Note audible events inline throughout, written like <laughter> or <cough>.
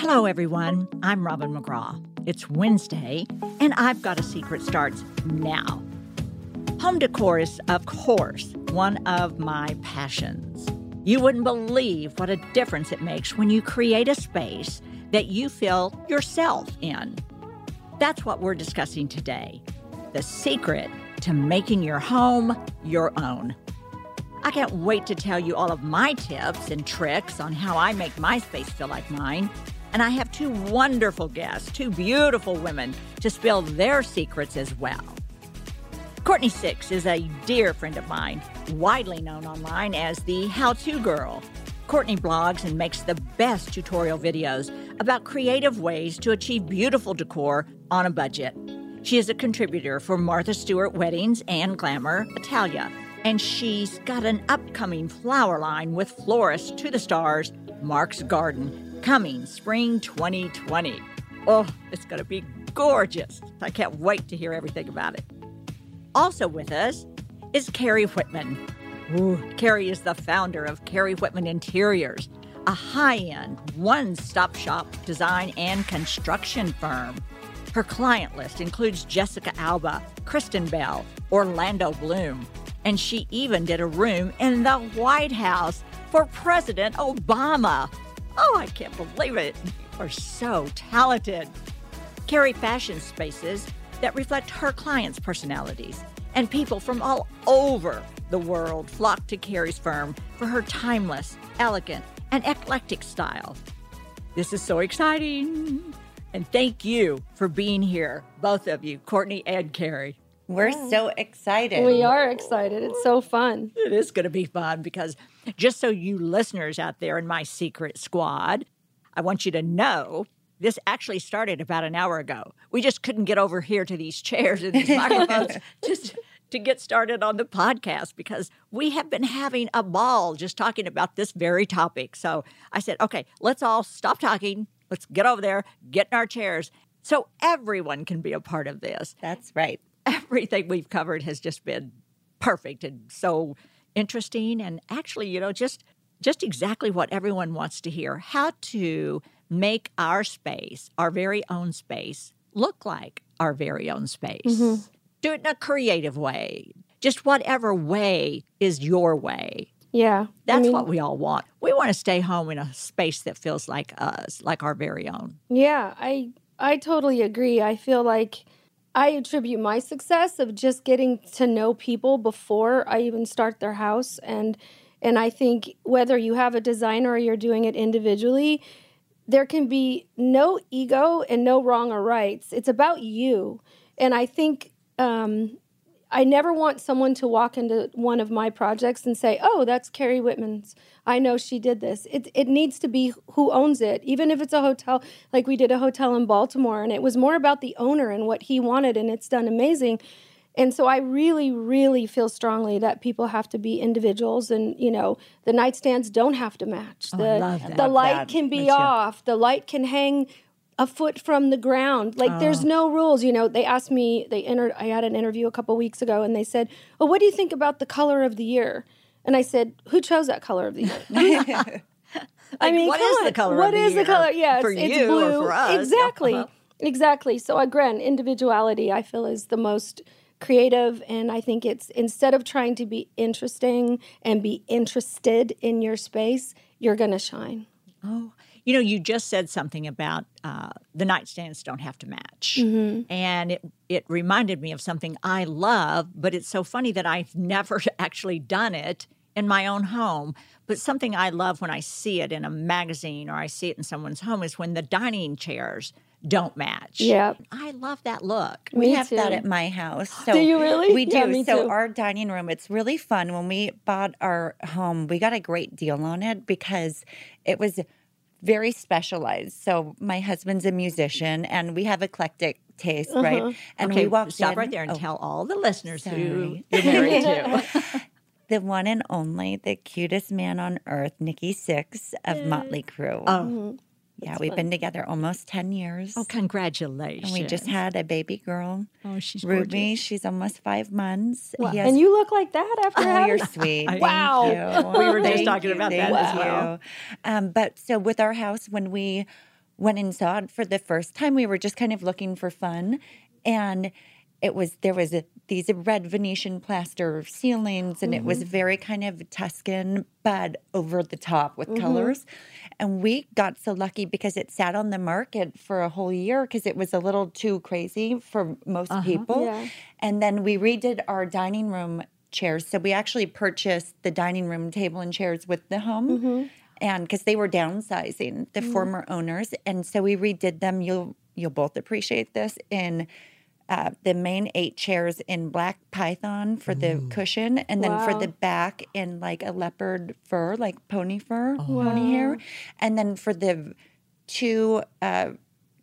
Hello, everyone. I'm Robin McGraw. It's Wednesday, and I've got a secret starts now. Home decor is, of course, one of my passions. You wouldn't believe what a difference it makes when you create a space that you feel yourself in. That's what we're discussing today the secret to making your home your own. I can't wait to tell you all of my tips and tricks on how I make my space feel like mine. And I have two wonderful guests, two beautiful women, to spill their secrets as well. Courtney Sixx is a dear friend of mine, widely known online as the How To Girl. Courtney blogs and makes the best tutorial videos about creative ways to achieve beautiful decor on a budget. She is a contributor for Martha Stewart Weddings and Glamour Italia, and she's got an upcoming flower line with florist to the stars, Mark's Garden, coming spring 2020. Oh, it's going to be gorgeous. I can't wait to hear everything about it. Also with us is Kari Whitman. Ooh, Kari is the founder of Kari Whitman Interiors, a high end, one stop shop design and construction firm. Her client list includes Jessica Alba, Kristen Bell, Orlando Bloom, and she even did a room in the White House for President Obama. Oh, I can't believe it. You are so talented. Kari fashion spaces that reflect her clients' personalities, and people from all over the world flock to Kari's firm for her timeless, elegant, and eclectic style. This is so exciting. And thank you for being here, both of you, Courtney and Kari. We're so excited. We are excited. It's so fun. It is going to be fun because just so you listeners out there in my secret squad, I want you to know this actually started about an hour ago. We just couldn't get over here to these chairs and these <laughs> microphones just to get started on the podcast because we have been having a ball just talking about this very topic. So I said, okay, let's all stop talking. Let's get over there, get in our chairs so everyone can be a part of this. That's right. Everything we've covered has just been perfect and so interesting and actually, you know, just just exactly what everyone wants to hear. How to make our space, our very own space, look like our very own space. Mm-hmm. Do it in a creative way. Just whatever way is your way. Yeah. That's I mean, what we all want. We want to stay home in a space that feels like us, like our very own. Yeah, I I totally agree. I feel like I attribute my success of just getting to know people before I even start their house and and I think whether you have a designer or you're doing it individually, there can be no ego and no wrong or rights. It's about you. And I think um, I never want someone to walk into one of my projects and say, "Oh, that's Kari Whitman's. I know she did this." It it needs to be who owns it, even if it's a hotel. Like we did a hotel in Baltimore, and it was more about the owner and what he wanted, and it's done amazing. And so I really, really feel strongly that people have to be individuals, and you know, the nightstands don't have to match. Oh, the the light that. can be That's off. You. The light can hang a foot from the ground. Like oh. there's no rules. You know, they asked me. They entered. I had an interview a couple weeks ago, and they said, "Oh, what do you think about the color of the year?" And I said, "Who chose that color of the year?" <laughs> <laughs> I mean, what is the color? What is the, the color? Yeah, for it's, you it's blue. or for us? Exactly, uh-huh. exactly. So again, individuality, I feel, is the most creative and i think it's instead of trying to be interesting and be interested in your space you're going to shine oh you know you just said something about uh, the nightstands don't have to match mm-hmm. and it, it reminded me of something i love but it's so funny that i've <laughs> never actually done it in my own home but something i love when i see it in a magazine or i see it in someone's home is when the dining chairs don't match. Yeah. I love that look. We have that at my house. <gasps> So do you really? We do. Yeah, so too. our dining room, it's really fun. When we bought our home, we got a great deal on it because it was very specialized. So my husband's a musician and we have eclectic taste, uh-huh. right? And okay, we walked stop in, right there and oh, tell all the listeners sorry. who you're married to. <laughs> <laughs> the one and only, the cutest man on earth, Nikki Sixx of Motley Crue. Oh. Mm-hmm. Yeah, we've fun. been together almost 10 years. Oh, congratulations. And we just had a baby girl. Oh, she's Ruby. Gorgeous. She's almost five months. Wow. Has, and you look like that after oh, having you're <laughs> sweet. wow. <laughs> we were just talking about that as well. Um, but so with our house, when we went and saw it for the first time. We were just kind of looking for fun, and it was there was a, these red Venetian plaster ceilings, and it was mm-hmm. very kind of Tuscan, but over the top with mm-hmm. colors. And we got so lucky because it sat on the market for a whole year because it was a little too crazy for most uh-huh. people. Yeah. And then we redid our dining room chairs. So we actually purchased the dining room table and chairs with the home. Mm-hmm. And because they were downsizing, the former owners. And so we redid them. You'll you'll both appreciate this in uh, the main eight chairs in black python for the cushion, and then for the back in like a leopard fur, like pony fur, pony hair, and then for the two uh,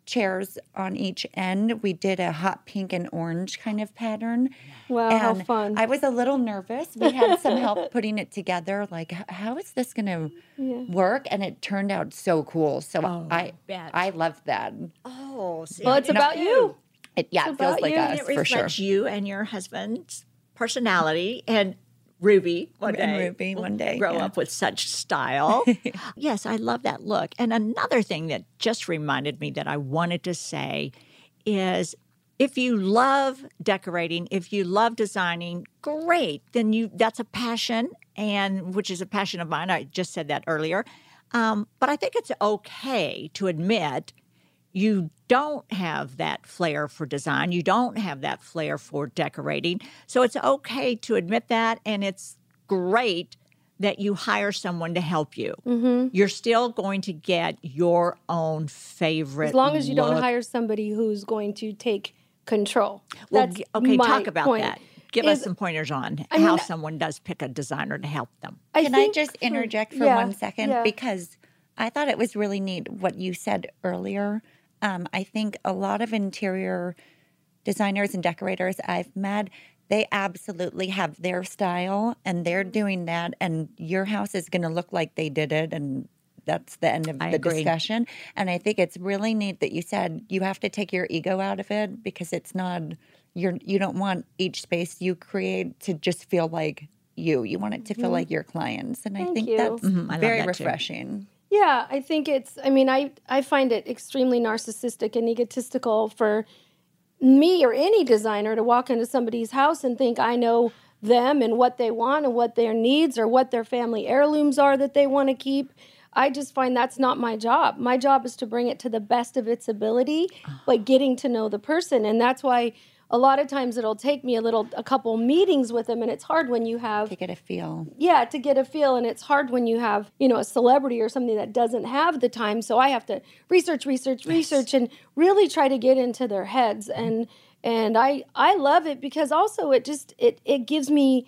chairs on each end, we did a hot pink and orange kind of pattern. Wow, how fun. I was a little nervous. We had some help <laughs> putting it together. Like, how is this going to work? And it turned out so cool. So I, bet. I loved that. Oh, see, well, it's about you. It, yeah, it feels like you. us it for sure. reflects you and your husband's personality and Ruby one And day. Ruby one day, Grow yeah. up with such style. <laughs> yes, I love that look. And another thing that just reminded me that I wanted to say is if you love decorating, if you love designing, great. Then you that's a passion and which is a passion of mine. I just said that earlier. Um, but I think it's okay to admit you don't have that flair for design, you don't have that flair for decorating. So it's okay to admit that, and it's great that you hire someone to help you. Mm-hmm. You're still going to get your own favorite. As long as you don't hire somebody who's going to take control. Well, That's okay, my talk about point. that. Give us some pointers on I how mean- someone does pick a designer to help them. I Can I think just for- interject for yeah, one second? yeah. Because I thought it was really neat what you said earlier. Um, I think a lot of interior designers and decorators I've met, they absolutely have their style and they're doing that, and your house is going to look like they did it. And that's the end of I the agree. discussion. And I think it's really neat that you said you have to take your ego out of it because it's not you're you don't want each space you create to just feel like you. You want it to feel like your clients. And I Mm-hmm. Think you. that's Mhm, I very that too. Yeah, I think it's. I mean, I I find it extremely narcissistic and egotistical for me or any designer to walk into somebody's house and think I know them and what they want and what their needs or what their family heirlooms are that they want to keep. I just find that's not my job. My job is to bring it to the best of its ability, ah. but getting to know the person, and that's why a lot of times it'll take me a little, a couple meetings with them, and it's hard when you have To get a feel. yeah to get a feel and it's hard when you have you know a celebrity or something that doesn't have the time. So i have to research research research and really try to get into their heads. Mm-hmm. And and i i love it because also it just it it gives me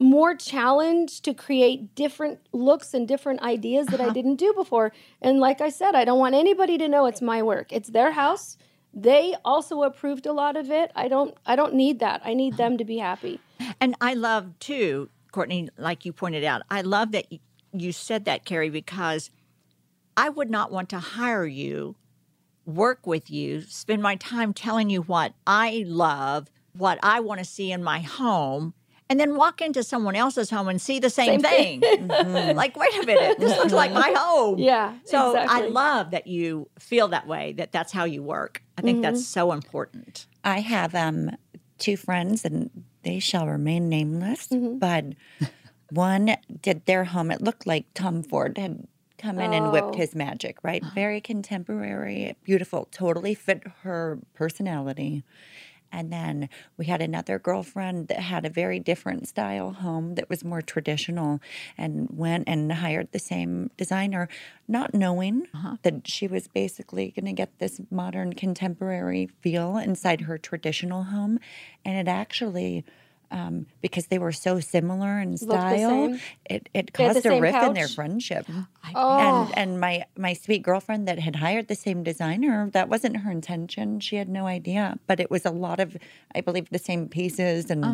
more challenge to create different looks and different ideas that i uh-huh. didn't do before. And like i said i don't want anybody to know it's my work. It's their house they also approved a lot of it. I don't i don't need that. I need them to be happy. And I love too, Courtney, like you pointed out, I love that you said that, Kari, because I would not want to hire you, work with you, spend my time telling you what I love, what I want to see in my home, and then walk into someone else's home and see the same, Same thing. Mhm. Like, wait a minute, this looks like my home. yeah So I love that you feel that way, that that's how you work. I think that's so important. I have um two friends and they shall remain nameless, Mm-hmm. but one did their home. It looked like Tom Ford had come in and whipped Oh. his magic, right? Very contemporary, beautiful, totally fit her personality. And then we had another girlfriend that had a very different style home that was more traditional and went and hired the same designer, not knowing uh-huh. that she was basically going to get this modern contemporary feel inside her traditional home. And it actually, um, because they were so similar in style, it, it They had the caused a same rift in their couch? friendship. Oh. And and my my sweet girlfriend that had hired the same designer, that wasn't her intention. She had no idea, but it was a lot of, I believe, the same pieces and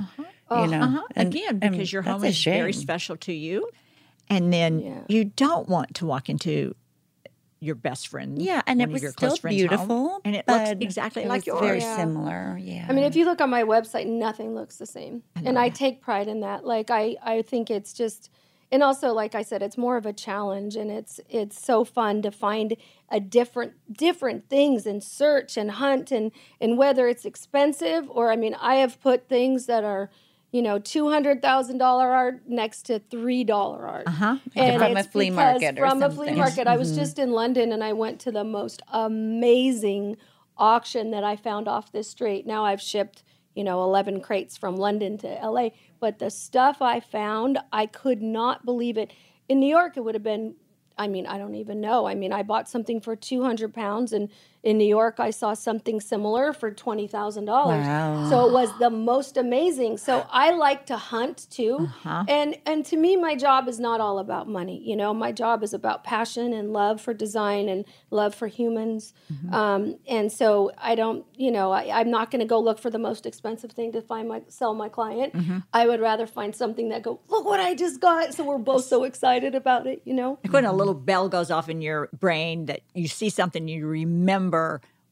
you know, Uh-huh. and- Again, and because your home a is very special to you. And then Yeah. you don't want to walk into your best friend. Yeah, and it was your still close friends' home, beautiful, and it looks exactly it like was yours. Very Yeah. similar, yeah. I mean, if you look on my website, nothing looks the same, and I take pride in that. Like, I I think it's just and also like I said, it's more of a challenge, and it's it's so fun to find a different different things and search and hunt and and whether it's expensive or I mean I have put things that are you know, two hundred thousand dollar art next to three dollar art. Uh-huh. And From a flea market or From a flea something. market. I was Mm-hmm. just in London and I went to the most amazing auction that I found off this street. Now I've shipped, you know, eleven crates from London to LA. But the stuff I found, I could not believe it. In New York it would have been I mean, I don't even know. I mean, I bought something for two hundred pounds, and in New York, I saw something similar for twenty thousand dollars. Wow. So it was the most amazing. So I like to hunt too, uh-huh. and and to me, my job is not all about money. You know, my job is about passion and love for design and love for humans. Mm-hmm. Um, and so I don't, you know, I, I'm not going to go look for the most expensive thing to find my sell my client. Mm-hmm. I would rather find something that go look what I just got. So we're both so excited about it. You know. Like when a little bell goes off in your brain that you see something, you remember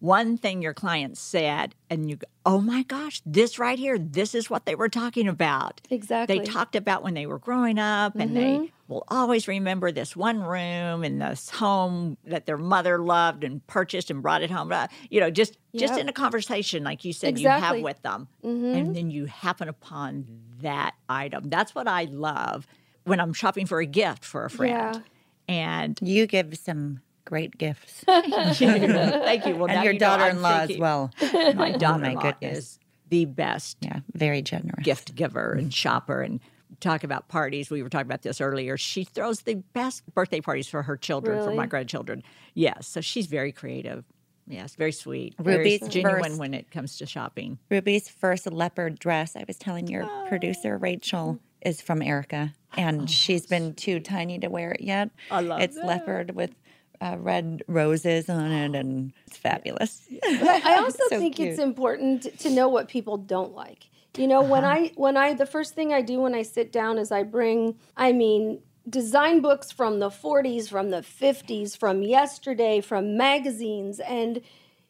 one thing your client said, and you go, oh my gosh, this right here, this is what they were talking about. Exactly. They talked about when they were growing up, and Mm-hmm. they will always remember this one room and this home that their mother loved and purchased and brought it home. Uh, You know, just just in a conversation like you said you have Exactly. Mm-hmm. with them, and then you happen upon that item. That's what I love when I'm shopping for a gift for a friend. Yeah. And You give some great gifts. <laughs> Thank you. Well, and your you daughter-in-law as well. <laughs> Oh, my daughter-in-law goodness. is the best Yeah, very generous. gift giver and shopper and talk about parties. We were talking about this earlier. She throws the best birthday parties for her children, for my grandchildren. Yes, so she's very creative. Yes, very sweet. very Ruby's genuine first- when it comes to shopping. Ruby's first leopard dress, I was telling your oh. producer, Rachel, is from Erica. And oh, she's been too tiny to wear it yet. I love It's leopard with uh, red roses on it, <gasps> and it's fabulous. I <laughs> also So think cute. it's important to know what people don't like. You know, when Uh-huh. I when I the first thing I do when I sit down is I bring I mean design books from the 40s, from the 50s, from yesterday, from magazines and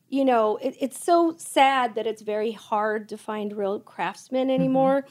you know, it, it's so sad that it's very hard to find real craftsmen Mm-hmm.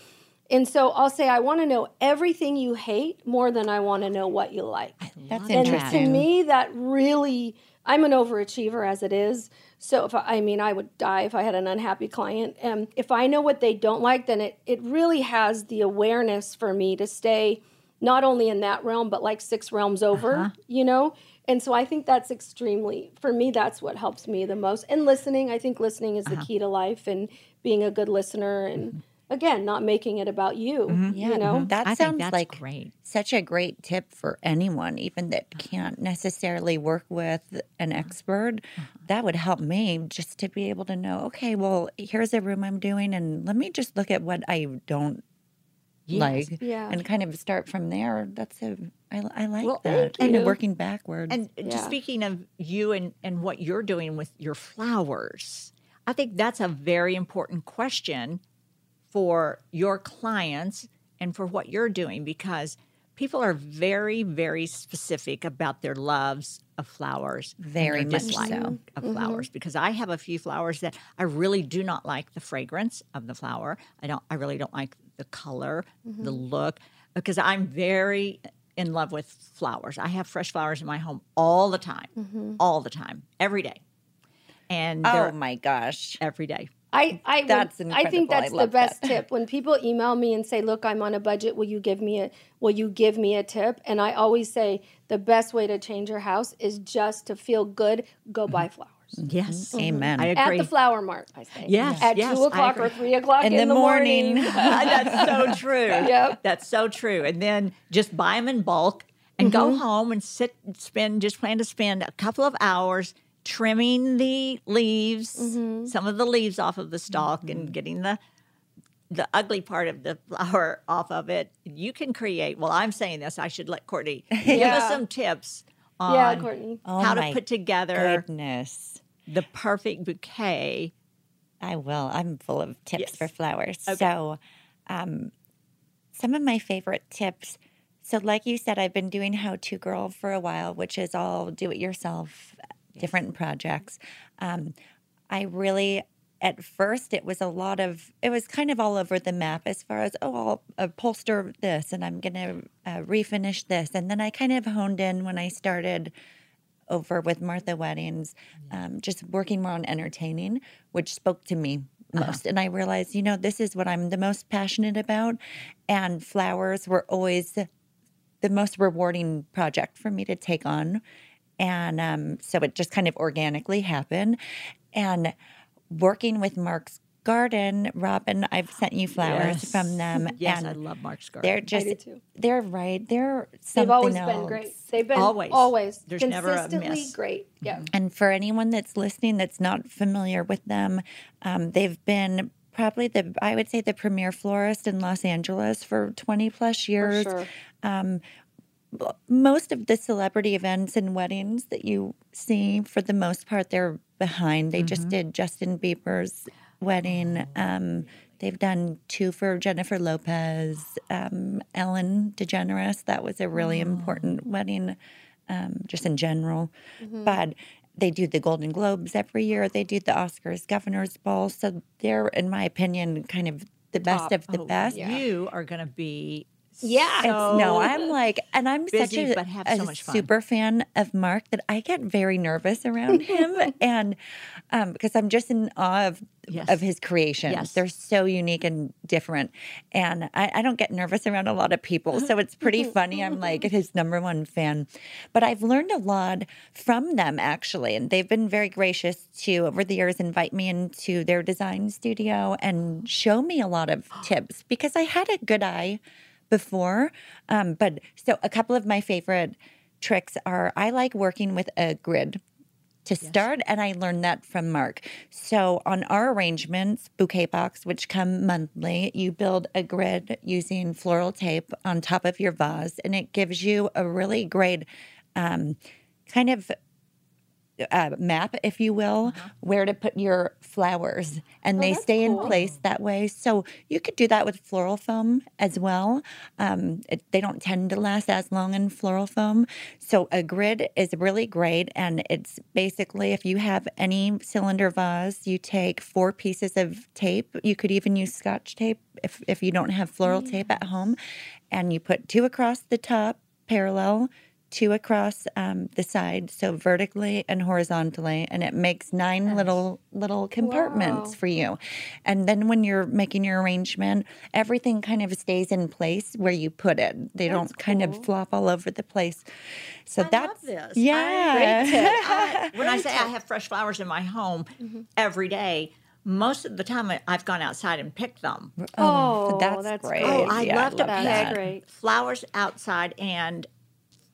Anymore. And so I'll say I want to know everything you hate more than I want to know what you like. That's And interesting. to me, that really, I'm an overachiever as it is. So if I, I mean, I would die if I had an unhappy client. And if I know what they don't like, then it it really has the awareness for me to stay not only in that realm but like six realms over. You know. And so I think that's extremely for me. That's what helps me the most. And listening, I think listening is the key to life and being a good listener and. Again, not making it about you. Mm-hmm. You know, That I sounds that's like great. such a great tip for anyone, even that can't necessarily work with an uh-huh. expert. Uh-huh. That would help me just to be able to know, okay, well, here's a room I'm doing, and let me just look at what I don't like Yeah. and kind of start from there. That's a, I, I like Well, that. thank You know, you. working backwards. And just speaking of you and, and what you're doing with your flowers, I think that's a very important question for your clients and for what you're doing because people are very, very specific about their loves of flowers. Very much so. Of mm-hmm. flowers, because I have a few flowers that I really do not like the fragrance of the flower. I don't. I really don't like the color, the mm-hmm. look, because I'm very in love with flowers. I have fresh flowers in my home all the time, mm-hmm. all the time, every day, and oh my gosh. every day. I I would- I think incredible. I that's the best that. tip. When people email me and say, "Look, I'm on a budget. Will you give me a Will you give me a tip?" And I always say the best way to change your house is just to feel good. Go buy mm-hmm. flowers Yes, mm-hmm. Amen. I agree. at the flower mart. I say Yes, at yes, two o'clock or three o'clock in, In the morning. morning. <laughs> That's so true. <laughs> Yep. That's so true. And then just buy them in bulk and go mm-hmm. home and sit, spend, just plan to spend a couple of hours trimming the leaves, some of the leaves off of the stalk and getting the the ugly part of the flower <laughs> off of it. You can create. Well, I'm saying this. I should let Courtney <laughs> give us some tips on yeah, Courtney. Oh how to put together Goodness. the perfect bouquet. I will. I'm full of tips Yes. for flowers. Okay. So, um, some of my favorite tips. So, like you said, I've been doing How To Girl for a while, which is all do it yourself, different projects. Um, I really at first it was a lot of it was kind of all over the map as far as oh I'll upholster this and I'm gonna uh, refinish this and then I kind of honed in when I started over with Martha Weddings, um, just working more on entertaining, which spoke to me most. And I realized, you know, this is what I'm the most passionate about. And flowers were always the most rewarding project for me to take on. And um, so it just kind of organically happened. And working with Mark's Garden, Robin, I've sent you flowers Yes. from them. <laughs> Yes, and I love Mark's garden. they're I just, do too. they're right. They're something They've always else. been great. They've been Always. always, There's never a consistently miss. great. Yeah. And for anyone that's listening that's not familiar with them, um, they've been probably the I would say the premier florist in Los Angeles for 20 plus For years. sure. Most of the celebrity events and weddings that you see, for the most part, they're behind. They just did Justin Bieber's wedding. Um, they've done two for Jennifer Lopez, um, Ellen DeGeneres. That was a really important wedding, um, just in general. But they do the Golden Globes every year. They do the Oscars, Governor's Ball. So they're, in my opinion, kind of the best Top. of the Oh, best. You are going to be Yeah. It's, no, I'm like, and I'm such a, a so super fan of Mark that I get very nervous around him, <laughs> and um, because I'm just in awe of Yes. of his creations. Yes. They're so unique and different, and I, I don't get nervous around a lot of people, so it's pretty <laughs> funny. I'm like his number one fan, but I've learned a lot from them actually, and they've been very gracious to over the years invite me into their design studio and show me a lot of tips because I had a good eye before. Um, but so a couple of my favorite tricks are I like working with a grid to start, and I learned that from Mark. So on our arrangements, bouquet box, which come monthly, you build a grid using floral tape on top of your vase, and it gives you a really great um, kind of uh, map, if you will, where to put your flowers, and they that's stay in place that way. So you could do that with floral foam as well. Um, it, they don't tend to last as long in floral foam. So a grid is really great, and it's basically if you have any cylinder vase, you take four pieces of tape. You could even use Scotch tape if if you don't have floral tape at home, and you put two across the top parallel two across um, the side, so vertically and horizontally, and it makes nine little little compartments Wow. for you. And then when you're making your arrangement, everything kind of stays in place where you put it. They don't kind of flop all over the place. So I love that's this. yeah. <laughs> I- when I say I <laughs> have fresh flowers in my home Mm-hmm. every day, most of the time I- I've gone outside and picked them. Oh, that's that's, great. Oh, I Yeah, I love to pick flowers outside and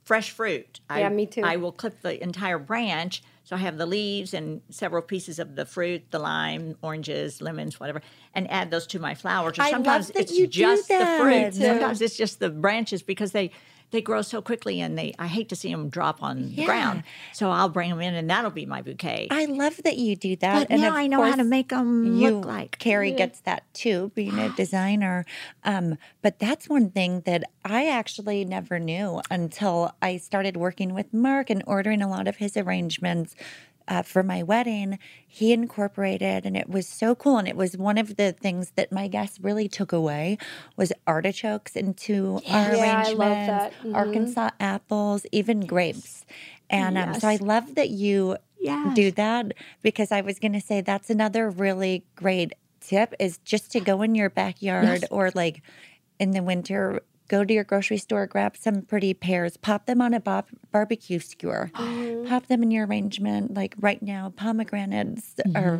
fresh fruit. I, Yeah, me too. I will clip the entire branch. So I have the leaves and several pieces of the fruit, the lime, oranges, lemons, whatever, and add those to my flowers. Or I love sometimes that it's you do just the fruit. Too. Sometimes it's just the branches because they they grow so quickly and they I hate to see them drop on the ground. So I'll bring them in and that'll be my bouquet. I love that you do that. but now I know how to make them you look like. Kari gets that too, being a <gasps> designer. Um, but that's one thing that I actually never knew until I started working with Mark and ordering a lot of his arrangements. Uh, for my wedding, he incorporated, and it was so cool. And it was one of the things that my guests really took away was artichokes into our Yeah, I arrangements. Mhm. Arkansas apples, even grapes. And um, so I love that you Yes. do that because I was going to say that's another really great tip is just to go in your backyard or like in the winter go to your grocery store grab some pretty pears pop them on a bob- barbecue skewer <gasps> oh. pop them in your arrangement like right now pomegranates are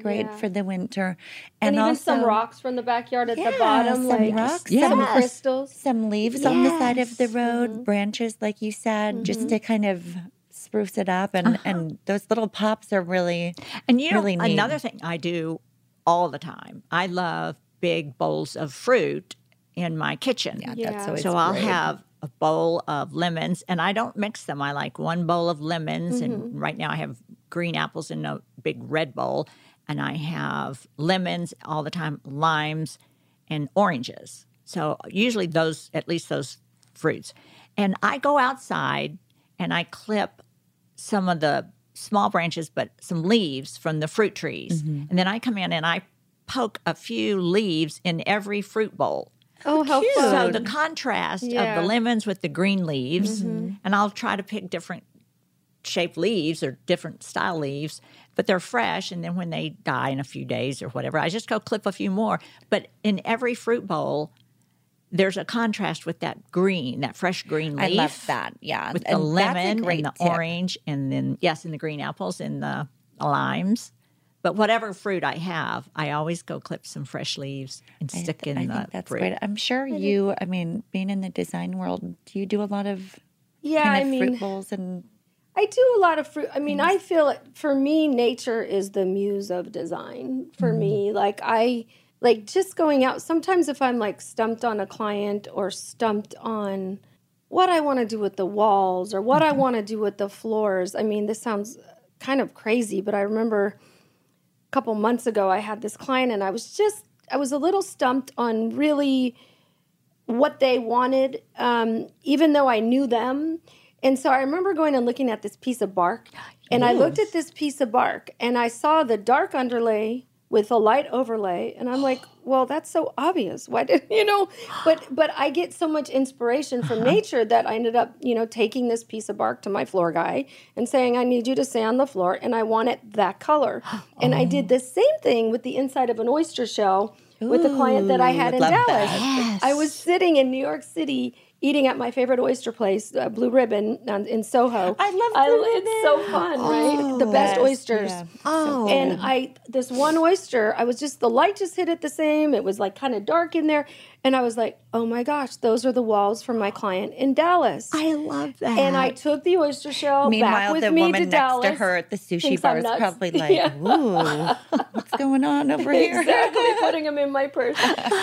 great Yeah. for the winter And, even some rocks from the backyard at Yeah, the bottom, some like rocks, some Yes. crystals. some leaves on the side of the Yes. road mm-hmm. branches like you said just mm-hmm. to kind of spruce it up and uh-huh. and those little pops are really And you know, really neat. another thing I do all the time, I love big bowls of fruit in my kitchen. yeah, Yeah. that's always so I'll great. have a bowl of lemons, and I don't mix them. I like one bowl of lemons, and mm-hmm. right now I have green apples in a big red bowl, and I have lemons all the time, limes, and oranges. So usually those, at least those fruits. And I go outside and I clip some of the small branches, but some leaves from the fruit trees. Mm-hmm. And then I come in and I poke a few leaves in every fruit bowl. Oh, how cute. So the contrast Yeah. of the lemons with the green leaves, mm-hmm. and I'll try to pick different shaped leaves or different style leaves, but they're fresh. And then when they die in a few days or whatever, I just go clip a few more. But in every fruit bowl, there's a contrast with that green, that fresh green leaf. I love that. Yeah. With the And that's a lemon and the tip. orange, and then, yes, and the green apples and the limes. But whatever fruit I have, I always go clip some fresh leaves and I stick th- in I the think that's fruit. great. I'm sure you, I mean, being in the design world, do you do a lot of yeah, kind I mean, fruit bowls and I do a lot of fruit. I mean, I feel it for me, nature is the muse of design for me. Mm-hmm. Like, I like just going out. Sometimes, if I'm like stumped on a client or stumped on what I want to do with the walls or what I mm-hmm. want to do with the floors, I mean, this sounds kind of crazy, but I remember a couple months ago, I had this client and I was just, I was a little stumped on really what they wanted, um, even though I knew them. And so I remember going and looking at this piece of bark, and I looked at this piece of bark, and I saw the dark underlay with a light overlay, and I'm like, <gasps> well, that's so obvious. Why did <laughs> you know? But but I get so much inspiration from nature that I ended up, you know, taking this piece of bark to my floor guy and saying, I need you to sand the floor, and I want it that color. <gasps> And I did the same thing with the inside of an oyster shell with a client that I had in Dallas. that. I was sitting in New York City eating at my favorite oyster place, uh, Blue Ribbon um, in Soho. I love Blue It's so fun, right? The best Yes, oysters. yeah. Oh, And I, this one oyster, I was just the light just hit it the same. It was like kind of dark in there, and I was like, "Oh my gosh, those are the walls from my client in Dallas." I love that. and I took the oyster shell back Meanwhile, with the me woman to next Dallas. to her at the sushi bar I'm is probably <laughs> like, Yeah. "Ooh, what's <laughs> going on over here?" exactly putting them in my purse.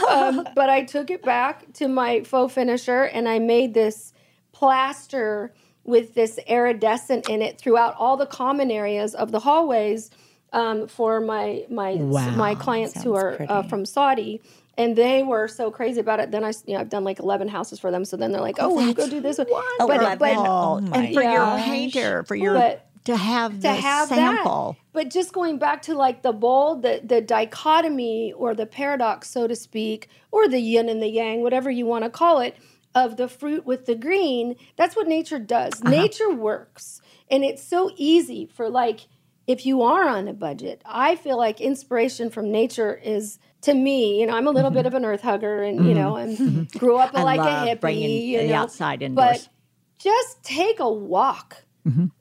Um, but I took it back to my faux finisher and I made this plaster with this iridescent in it throughout all the common areas of the hallways um, for my my Wow. my clients who are uh, from Saudi. And they were so crazy about it. Then I, you know, I've done like eleven houses for them. So then they're like, "Oh, will you go do this?" one?" Oh, But, eleven. but Oh and for your painter, for your But to have to the have sample. that. But just going back to like the bold, the the dichotomy or the paradox, so to speak, or the yin and the yang, whatever you want to call it, of the fruit with the green. That's what nature does. Uh-huh. Nature works, and it's so easy for like if you are on a budget. I feel like inspiration from nature is. To me, you know, I'm a little mm-hmm. bit of an earth hugger, and you know, and mm-hmm. grew up <laughs> like a hippie. bringing you the know, outside indoors. but just take a walk.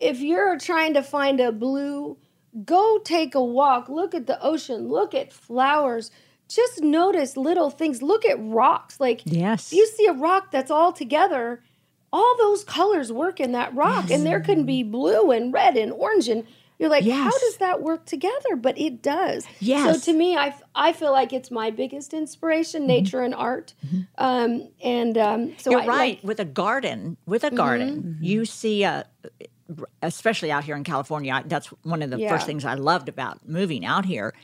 If you're trying to find a blue, go take a walk. Look at the ocean. Look at flowers. Just notice little things. Look at rocks. Like Yes. you see a rock that's all together, all those colors work in that rock, and there can be blue and red and orange and. You're like, how does that work together? But it does. Yes. So to me, I, I feel like it's my biggest inspiration, nature and art. Um, and um, so You're I, right. like- Mm-hmm. with a garden, with a garden, you see a, especially out here in California. That's one of the Yeah. first things I loved about moving out here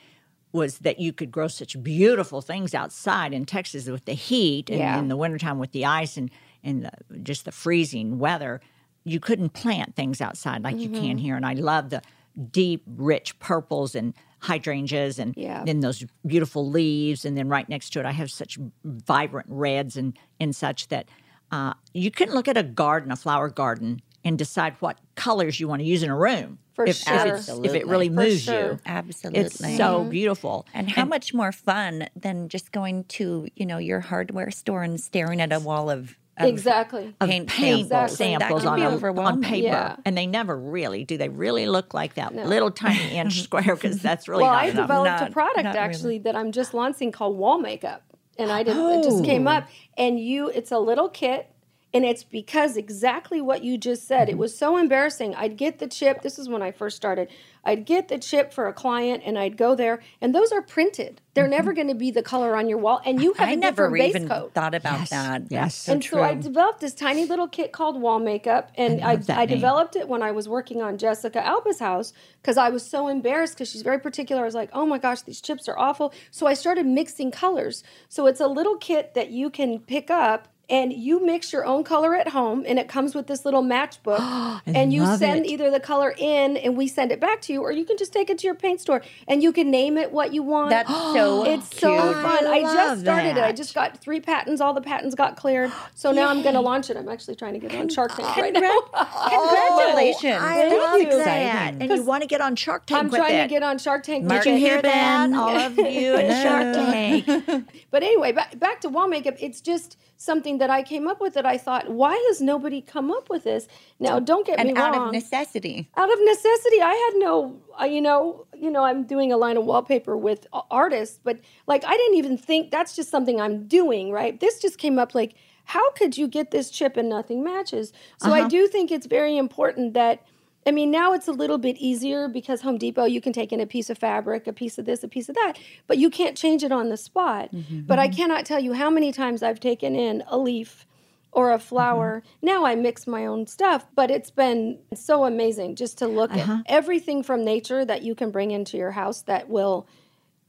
was that you could grow such beautiful things outside in Texas with the heat and Yeah. in the wintertime with the ice and, and the, just the freezing weather. You couldn't plant things outside like you Mm-hmm. can here. And I love the deep, rich purples and hydrangeas and Yeah. then those beautiful leaves. And then right next to it, I have such vibrant reds and, and such that uh, you can look at a garden, a flower garden, and decide what colors you want to use in a room. For if, sure. if, if it really For moves sure. you. Absolutely. It's so mm-hmm. beautiful. And how much more fun than just going to, you know, your hardware store and staring at a wall of, of exactly. of paint paint samples. samples, on, on paper, Yeah. and they never really do. They really look like that little tiny <laughs> inch square because that's really well, I enough. developed Not- a product not really. actually that I'm just launching called Wall Makeup, and I did it just came Oh. up, and you it's a little kit. And it's because exactly what you just said. Mm-hmm. It was so embarrassing. I'd get the chip. This is when I first started. I'd get the chip for a client, and I'd go there, and those are printed. They're Mm-hmm. never going to be the color on your wall, and you have I a never different base even coat. thought about Yes, that. yes. So and true. so I developed this tiny little kit called Wall Makeup, and I, love that I developed it when I was working on Jessica Alba's house because I was so embarrassed because she's very particular. I was like, oh my gosh, these chips are awful. So I started mixing colors. So it's a little kit that you can pick up. And you mix your own color at home and it comes with this little matchbook <gasps> and you send it. either the color in and we send it back to you or you can just take it to your paint store and you can name it what you want That's <gasps> so it's so fun i, I just love started it i just got three patents all the patents got cleared so now i'm going to launch it i'm actually trying to get it on shark tank right now <laughs> Congratulations. I Thank love you. that. And you want to get on Shark Tank i'm trying it. to get on shark tank Did you hear that? All of you at <laughs> Shark Tank. <laughs> But anyway, back, back to wall makeup. It's just something that I came up with that I thought, why has nobody come up with this? Now, don't get me And out wrong. of necessity. out of necessity, I had no, uh, you know, you know, I'm doing a line of wallpaper with artists, but like I didn't even think that's just something I'm doing, right? This just came up like, how could you get this chip and nothing matches? So I do think it's very important that. I mean, now it's a little bit easier because Home Depot, you can take in a piece of fabric, a piece of this, a piece of that, but you can't change it on the spot. Mm-hmm. But I mm-hmm. cannot tell you how many times I've taken in a leaf or a flower. Mm-hmm. Now I mix my own stuff, but it's been so amazing just to look at uh-huh. everything from nature that you can bring into your house that will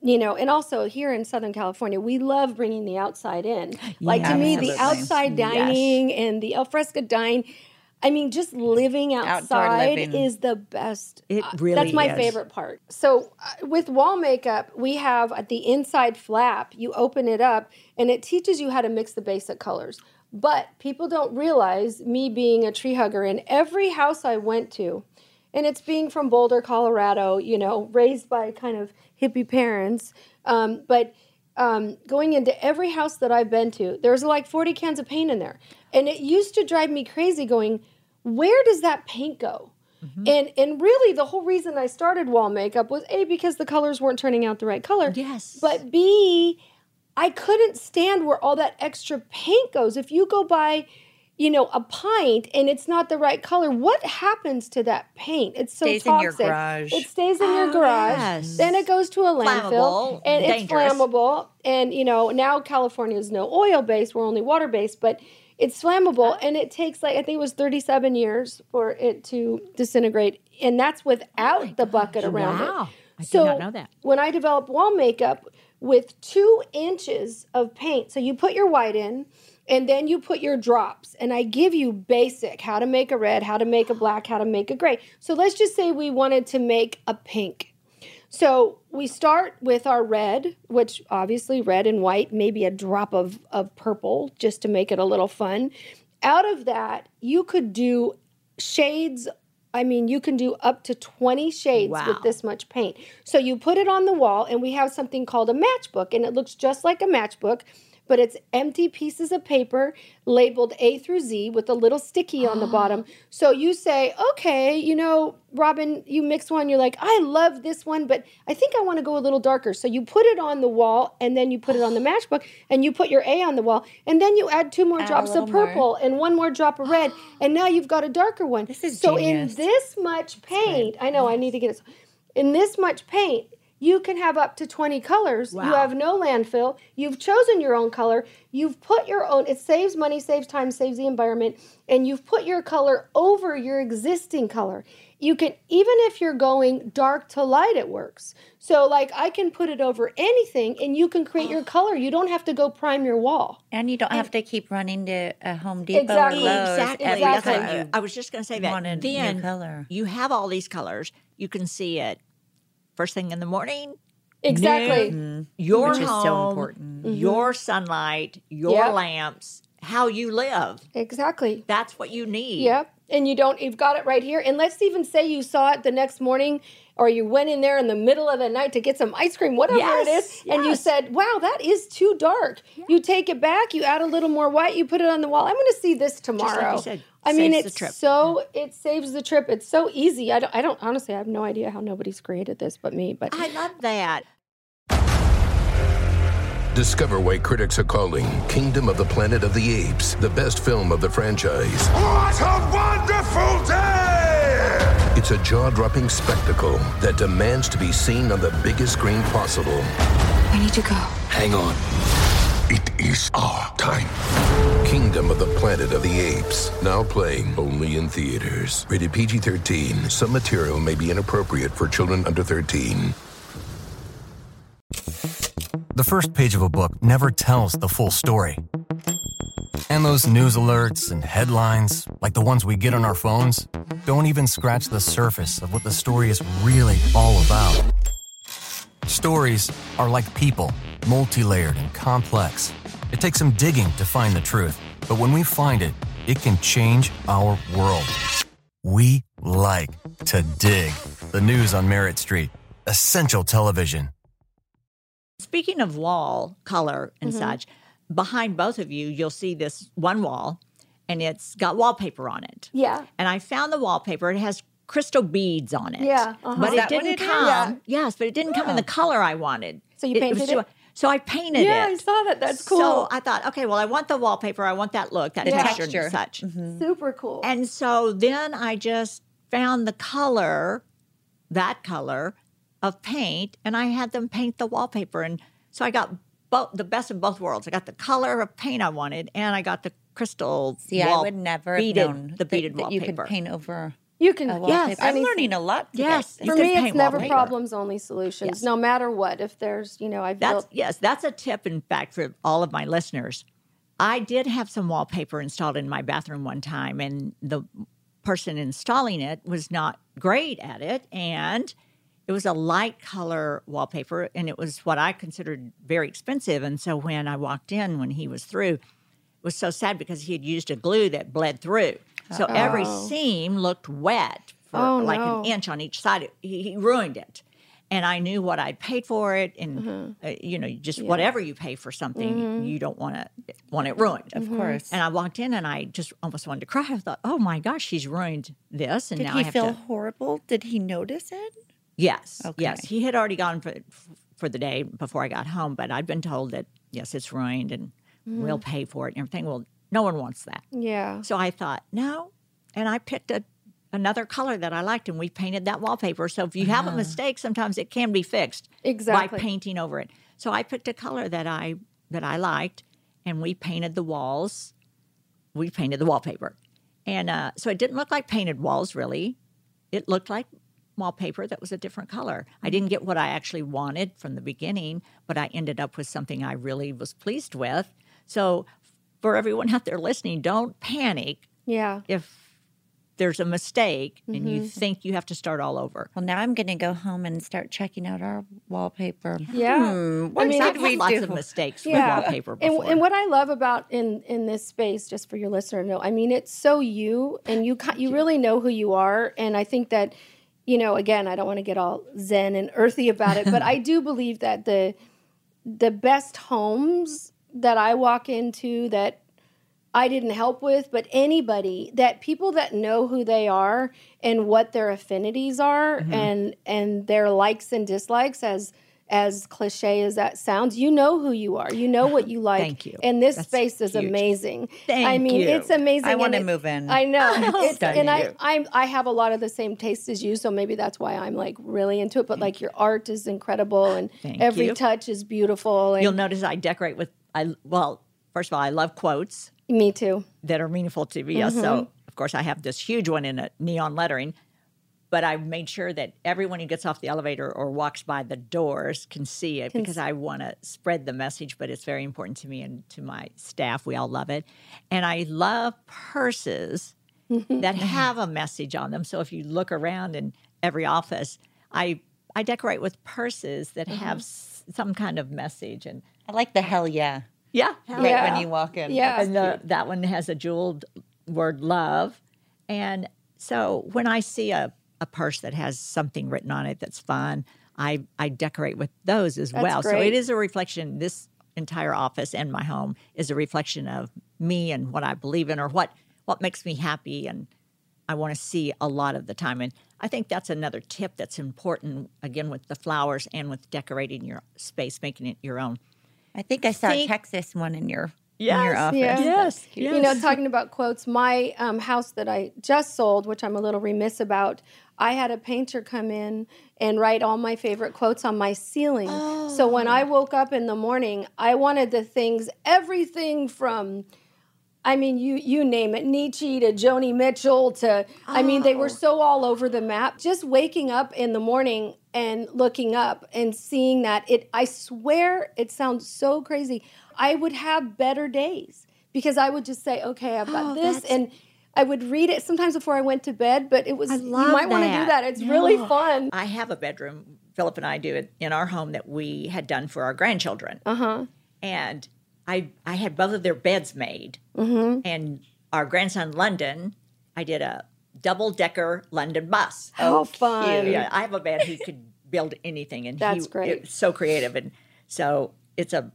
you know, and also here in Southern California, we love bringing the outside in. Like to me, the Absolutely. outside Yes. dining and the alfresco dining, I mean, just living outside living. is the best. It Uh, really That's my is. favorite part. So uh, with wall makeup, we have at the inside flap, you open it up and it teaches you how to mix the basic colors. But people don't realize me being a tree hugger in every house I went to, and it's being from Boulder, Colorado, you know, raised by kind of hippie parents. Um, but um, going into every house that I've been to, there's like 40 cans of paint in there. And it used to drive me crazy going, where does that paint go? Mm-hmm. And and really the whole reason I started wall makeup was A, because the colors weren't turning out the right color. Yes. But B, I couldn't stand where all that extra paint goes. If you go buy, you know, a pint and it's not the right color, what happens to that paint? It's so Stays in your toxic. garage. It stays in your Oh, garage. yes. Then it goes to a Flammable, landfill and it's dangerous. flammable. And you know, now California is no oil based, we're only water based, but it's flammable and it takes like I think it was 37 years for it to disintegrate. And that's without oh the bucket around it. Wow. I did So not know that. when I developed wall makeup with two inches of paint, so you put your white in and then you put your drops, and I give you basic how to make a red, how to make a black, how to make a gray. So let's just say we wanted to make a pink. So we start with our red, which obviously red and white, maybe a drop of, of purple just to make it a little fun. Out of that, you could do shades. I mean, you can do up to 20 shades Wow. with this much paint. So you put it on the wall, and we have something called a matchbook, and it looks just like a matchbook, but it's empty pieces of paper labeled A through Z with a little sticky on the <gasps> bottom. So you say, okay, you know, Robin, you mix one, you're like, I love this one, but I think I want to go a little darker. So you put it on the wall, and then you put it on the <sighs> matchbook, and you put your A on the wall, and then you add two more Add drops of little more. purple and one more drop of red, <gasps> and now you've got a darker one. This is so genius. in this much paint, I know I need to get it. In this much paint, you can have up to 20 colors. You have no landfill. You've chosen your own color. You've put your own, it saves money, saves time, saves the environment, and you've put your color over your existing color. You can, even if you're going dark to light, it works. So, like, I can put it over anything and you can create your <gasps> color. You don't have to go prime your wall. And you don't have to keep running to a Home Depot Exactly. or Lowe's Exactly. Exactly. I was just going to say that. want then color. you have all these colors. You can see it first thing in the morning. Exactly. noon, mm-hmm. mm-hmm. Your Which is so home, important. Mm-hmm. Your sunlight, your Yep. lamps, how you live. Exactly. That's what you need. Yep. And you don't, you've got it right here. And let's even say you saw it the next morning or you went in there in the middle of the night to get some ice cream, whatever it Yes, and you said, wow, that is too dark. You take it back, you add a little more white, you put it on the wall. I'm going to see this like tomorrow. you said, I mean, saves the it's trip. so, it saves the trip. It's so easy. I don't, I don't, honestly, I have no idea how nobody's created this but me. But I love that. Discover why critics are calling Kingdom of the Planet of the Apes the best film of the franchise. What a wonderful day! It's a jaw dropping spectacle that demands to be seen on the biggest screen possible. I need to go. Hang on. It is our time. Kingdom of the Planet of the Apes, now playing only in theaters. Rated PG 13. Some material may be inappropriate for children under 13. The first page of a book never tells the full story. And those news alerts and headlines, like the ones we get on our phones, don't even scratch the surface of what the story is really all about. Stories are like people, multi layered and complex. It takes some digging to find the truth, but when we find it, it can change our world. We like to dig. The news on Merit Street. Essential television. Speaking of wall color and Mm-hmm. such, behind both of you, you'll see this one wall and it's got wallpaper on it. Yeah. And I found the wallpaper. It has crystal beads on it. Yeah, uh-huh. But it didn't it is? come. Yes, but it didn't come in the color I wanted. So you It- it was painted it? So I painted Yeah, it. Yeah, I saw that. That's cool. So. I thought, okay, well, I want the wallpaper. I want that look, that Yeah. texture, Texture. and such. Super cool. And so then I just found the color, that color of paint, and I had them paint the wallpaper. And so I got both the best of both worlds. I got the color of paint I wanted, and I got the crystal. See, I would never beaded, have known the that, beaded that you wallpaper. could paint over you can a yes. I'm anything. learning a lot. Today. Yes, For you can me, it's never wallpaper. problems, only solutions. Yes. No matter what. If there's, you know, I've That's built. yes, that's a tip. In fact, for all of my listeners, I did have some wallpaper installed in my bathroom one time, and the person installing it was not great at it, and it was a light color wallpaper, and it was what I considered very expensive. And so when I walked in, when he was through, it was so sad because he had used a glue that bled through, so every seam looked wet for Oh, like no. an inch on each side. He, he ruined it and I knew what I'd paid for it, and Mm-hmm. uh, you know, just whatever you pay for something, you don't want to want it ruined. Of course. And I walked in, and I just almost wanted to cry. I thought, "Oh my gosh, she's ruined this!" And Did now he I have feel to. horrible? Did he notice it? Yes, Okay. yes, he had already gone for for the day before I got home, but I'd been told that yes, it's ruined, and we'll Mm-hmm. pay for it and everything. Well, no one wants that. Yeah. So I thought, no. And I picked a, another color that I liked and we painted that wallpaper. So if you have a mistake, sometimes it can be fixed Exactly. by painting over it. So I picked a color that I that I liked and we painted the walls. We painted the wallpaper. And uh, so it didn't look like painted walls really. It looked like wallpaper that was a different color. I didn't get what I actually wanted from the beginning, but I ended up with something I really was pleased with. So for everyone out there listening, don't panic Yeah. if there's a mistake and Mm-hmm. you think you have to start all over. Well, now I'm going to go home and start checking out our wallpaper. Yeah. Hmm, what I mean, did I've we had lots do? of mistakes Yeah. with wallpaper And, before. and what I love about in in this space, just for your listener to know, I mean, it's so you, and you you really know who you are, and I think that, you know, again, I don't want to get all zen and earthy about it, but <laughs> I do believe that the the best homes that I walk into that I didn't help with, but anybody that people that know who they are and what their affinities are Mm-hmm. and and their likes and dislikes as as cliche as that sounds, you know who you are. You know what you <laughs> like. Thank you. And this That's space is huge. amazing. Thank I mean, you. it's amazing. I want to move in. I know. <laughs> It's, and I. I'm, I have a lot of the same taste as you, so maybe that's why I'm like really into it. But like your art is incredible, and Thank every you. touch is beautiful. And You'll notice I decorate with I well, first of all, I love quotes me too. that are meaningful to me. Mm-hmm. So of course I have this huge one in a neon lettering. But I made sure that everyone who gets off the elevator or walks by the doors can see it because I want to spread the message, but it's very important to me and to my staff. We all love it. And I love purses that have a message on them. So if you look around in every office, I I decorate with purses that have s- some kind of message and I like the hell yeah. yeah, Right Yeah. when you walk in. Yeah. and the, that one has a jeweled word love. And so when I see a, a purse that has something written on it that's fun, I, I decorate with those as That's well. So it is a reflection, this entire office and my home is a reflection of me and what I believe in or what, what makes me happy and I want to see a lot of the time. And I think that's another tip that's important, again, with the flowers and with decorating your space, making it your own. I think I saw Think- a Texas one in your in your office. yeah. Yes, You know, talking about quotes, my um, house that I just sold, which I'm a little remiss about, I had a painter come in and write all my favorite quotes on my ceiling. So when I woke up in the morning, I wanted the things, everything from I mean, you you name it, Nietzsche to Joni Mitchell to I mean, they were so all over the map. Just waking up in the morning and looking up and seeing that it I swear it sounds so crazy. I would have better days because I would just say, okay, I've got Oh, this, and I would read it sometimes before I went to bed. But it was I you might want to do that. that. It's really fun. I have a bedroom. Philip and I do it in our home that we had done for our grandchildren. Uh huh. and I I had both of their beds made, Mm-hmm. and our grandson London, I did a double decker London bus. How cute. fun. Yeah, I have a man who could build anything, and That's he, great. So creative, and so it's a.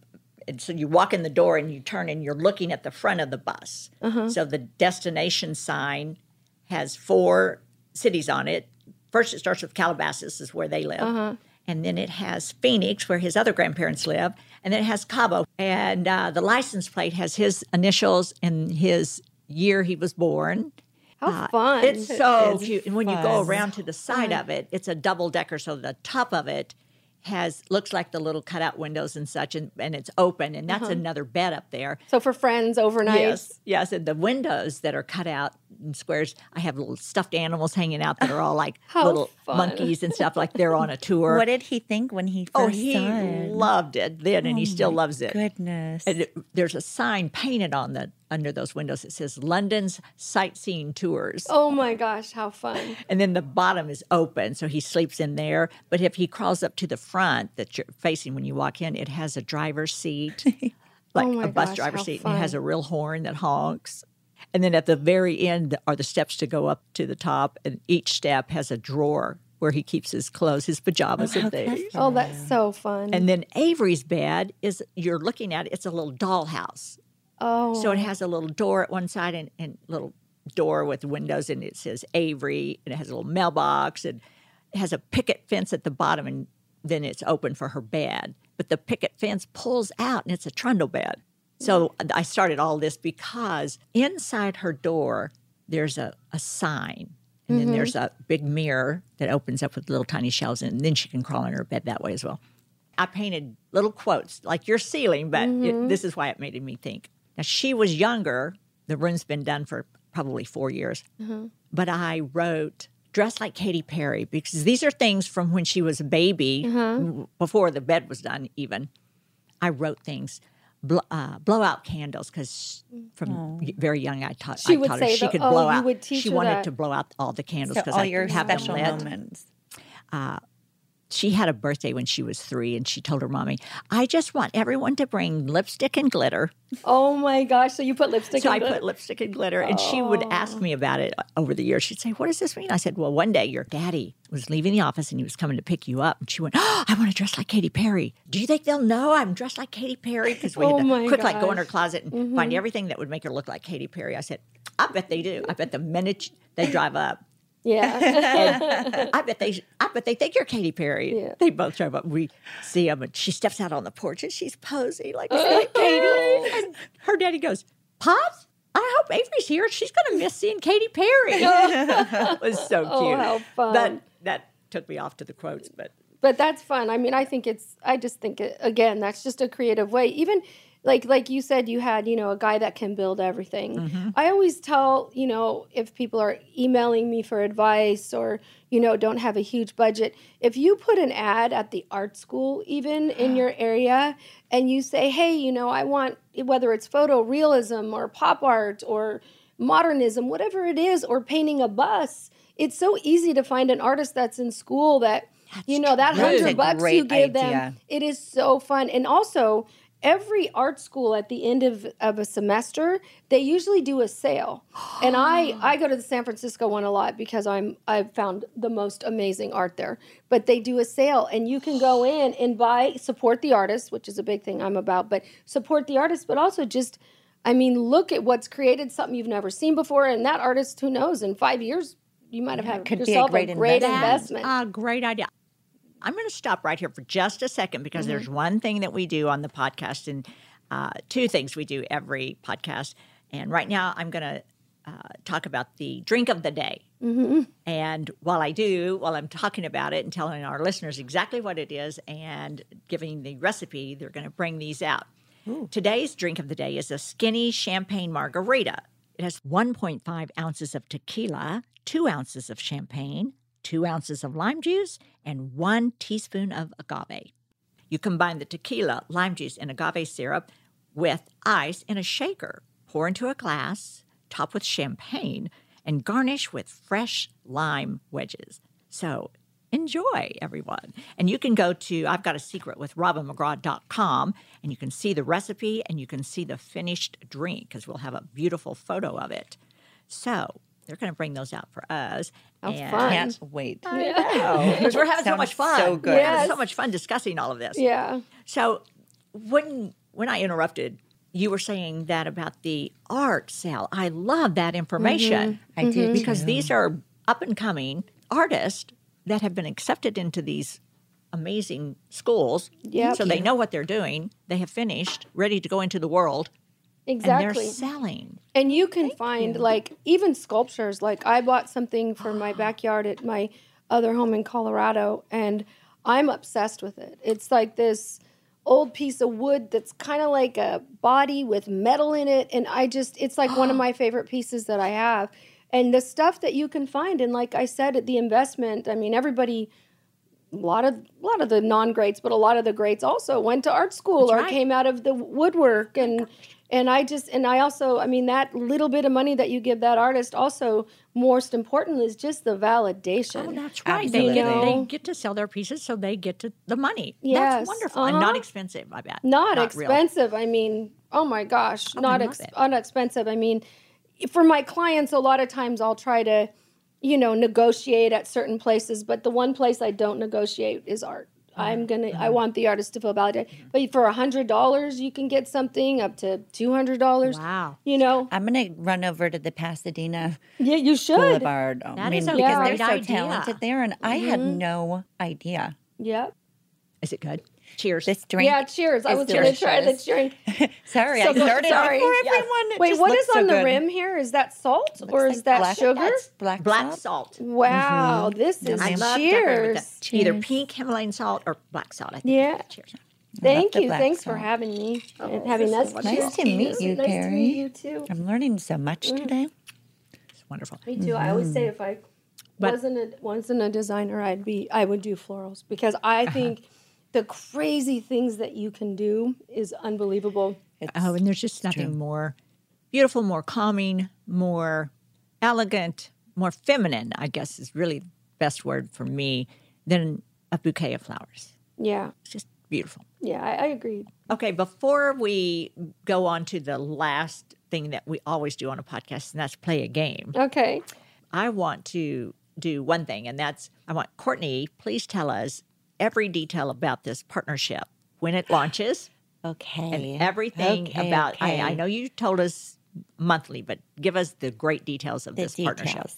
And so you walk in the door and you turn and you're looking at the front of the bus. Uh-huh. So the destination sign has four cities on it. First, it starts with Calabasas, is where they live. Uh-huh. And then it has Phoenix, where his other grandparents live. And then it has Cabo. And uh, the license plate has his initials and his year he was born. How fun! Uh, It's so It's cute. And when you go around to the side of it, it's a double decker. So the top of it has looks like the little cutout windows and such, and, and it's open. And Uh-huh. that's another bed up there. so for friends overnight. Yes, yes, and the windows that are cut out in squares. I have little stuffed animals hanging out that are all like <laughs> little fun. monkeys and stuff, like they're on a tour. What did he think when he first oh, he saw it? loved it then, and he Oh still my loves it. Goodness. And it- there's a sign painted on the under those windows. It says London's sightseeing tours. Oh my gosh, how fun! <laughs> And then the bottom is open, so he sleeps in there. But if he crawls up to the front that you're facing when you walk in, it has a driver's seat, <laughs> oh like Oh a bus gosh, driver's how seat, and it has a real horn that honks. And then at the very end are the steps to go up to the top, and each step has a drawer where he keeps his clothes, his pajamas, oh, and things. Oh, that's so fun. And then Avery's bed is you're looking at it, it's a little dollhouse. Oh, So it oh. has a little door at one side and, and little door with windows, and it says Avery, and it has a little mailbox, and it has a picket fence at the bottom, and then it's open for her bed. But the picket fence pulls out, and it's a trundle bed. So hmm. I started all this because inside her door, there's a, a sign. And then there's mm-hmm. a big mirror that opens up with little tiny shelves, and then she can crawl in her bed that way as well. I painted little quotes like your ceiling, but it, mm-hmm. this is why it made me think. Now, she was younger. The room's been done for probably four years. Mm-hmm. But I wrote, dress like Katy Perry, because these are things from when she was a baby, mm-hmm. m- before the bed was done, even. I wrote things. Bl- uh, blow out candles because from mm. y- very young I taught. She I would taught her say she the- could oh, blow you out. would teach she her wanted that. to blow out all the candles because all I your have special them lit moments. Uh, she had a birthday when she was three and she told her mommy i just want everyone to bring lipstick and glitter. Oh my gosh! So you put lipstick. so i the- put lipstick and glitter and she would ask me about it uh, over the years. She'd say what does this mean? I said well one day your daddy was leaving the office and he was coming to pick you up. And she went oh, i want to dress like Katy perry. Do you think they'll know i'm dressed like Katy perry? Because we Oh had to quick like go in her closet and find mm-hmm. everything that would make her look like Katy perry. I said i bet they do. I bet the minute they drive up Yeah. <laughs> I bet they, I bet they think you're Katy Perry. Yeah. They both drive up. We see them, and she steps out on the porch and she's posing like <laughs> Katy. And her daddy goes, "Pops, I hope Avery's here. She's going to miss seeing Katy Perry." it <laughs> oh, was so cute. Oh, how fun. That that took me off to the quotes, but but that's fun. I mean, I think it's. I just think it, again, that's just a creative way. Even like like you said, you had you know a guy that can build everything. I always tell you know if people are emailing me for advice or you know don't have a huge budget, if you put an ad at the art school even <gasps> in your area and you say, hey, you know, I want whether it's photo realism or pop art or modernism, whatever it is, or painting a bus. It's so easy to find an artist that's in school that you know that. That's hundred bucks you give idea. them. It is so fun, and also every art school at the end of, of a semester they usually do a sale and i <gasps> i go to the san francisco one a lot because i'm i've found the most amazing art there but they do a sale and you can go in and buy support the artist which is a big thing i'm about but support the artist but also just i mean look at what's created something you've never seen before and that artist who knows in five years you might have had could be a yourself great great investment. investment a great idea. I'm going to stop right here for just a second because Mm-hmm. there's one thing that we do on the podcast, and uh, two things we do every podcast. And right now, I'm going to uh, talk about the drink of the day. Mm-hmm. And while I do, while I'm talking about it and telling our listeners exactly what it is and giving the recipe, they're going to bring these out. Today's drink of the day is a skinny champagne margarita. It has 1.5 ounces of tequila, two ounces of champagne, two ounces of lime juice, and one teaspoon of agave. You combine the tequila, lime juice, and agave syrup with ice in a shaker. pour into a glass, top with champagne, and garnish with fresh lime wedges. So enjoy, everyone. And you can go to I've Got a Secret with robinmcgraw.com and you can see the recipe and you can see the finished drink because we'll have a beautiful photo of it. So they're going to bring those out for us. How and- fun. Can't wait. Because <laughs> we're having so much fun. so good. We're having Yes. so much fun discussing all of this. Yeah. So when when I interrupted, you were saying that about the art sale. I love that information mm-hmm. I did mm-hmm. because too. these are up and coming artists that have been accepted into these amazing schools. Yep. So they know what they're doing. They have finished, ready to go into the world, and Exactly. they're selling. And you can find like even sculptures. Like I bought something for my <gasps> backyard at my other home in Colorado, and I'm obsessed with it. It's like this old piece of wood that's kind of like a body with metal in it, and I just it's like one of <gasps> my favorite pieces that I have. And the stuff that you can find, and like I said, at the investment, I mean, everybody a lot of a lot of the non greats, but a lot of the greats also went to art school or right. came out of the woodwork and and I just and I also I mean that little bit of money that you give that artist also most important is just the validation. Oh, that's right. They get, they get to sell their pieces, so they get to the money. Yes, That's wonderful and not uh-huh. expensive. I bet not, real. expensive. I mean, oh my gosh, not love ex- it. unexpensive. I mean, for my clients, a lot of times I'll try to, you know, negotiate at certain places, but the one place I don't negotiate is art. I'm uh-huh. gonna. I uh-huh. want the artist to feel validated. Mm-hmm. But for a hundred dollars, you can get something up to two hundred dollars. Wow. You know, I'm gonna run over to the Pasadena yeah, you should. Boulevard. I That mean, is a because great they're so idea. talented there, and I had Mm-hmm. no idea. Yep. Is it good? Cheers. This drink. Yeah. Cheers. I was gonna try the drink. <laughs> Sorry, So I started Sorry. before Yes. everyone. It Wait, just what looks is so on the good. rim here? Is that salt Looks or like is that black- sugar? that's black, black salt. salt. Wow, this is I love decorating with cheers. Either pink Himalayan salt or black salt. I think. Yeah. Cheers. Thank you. black Thanks for having me and having us. Nice to meet you, Nice to Kari. meet you too. I'm learning so much Mm. today. It's wonderful. Me too. I always say if I But- wasn't a wasn't a designer, I'd be I would do florals because I Uh-huh. Think the crazy things that you can do is unbelievable. Oh, and there's just nothing more beautiful, more calming, more elegant, more feminine, I guess is really the best word for me, than a bouquet of flowers. Yeah, It's just beautiful. yeah, I, I agree. Okay, before we go on to the last thing that we always do on a podcast, and that's play a game, Okay. I want to do one thing, and that's I want Courtney, please tell us every detail about this partnership, when it launches, Okay. and everything Okay, about. I, I know you told us monthly, but give us the great details of the this partnership.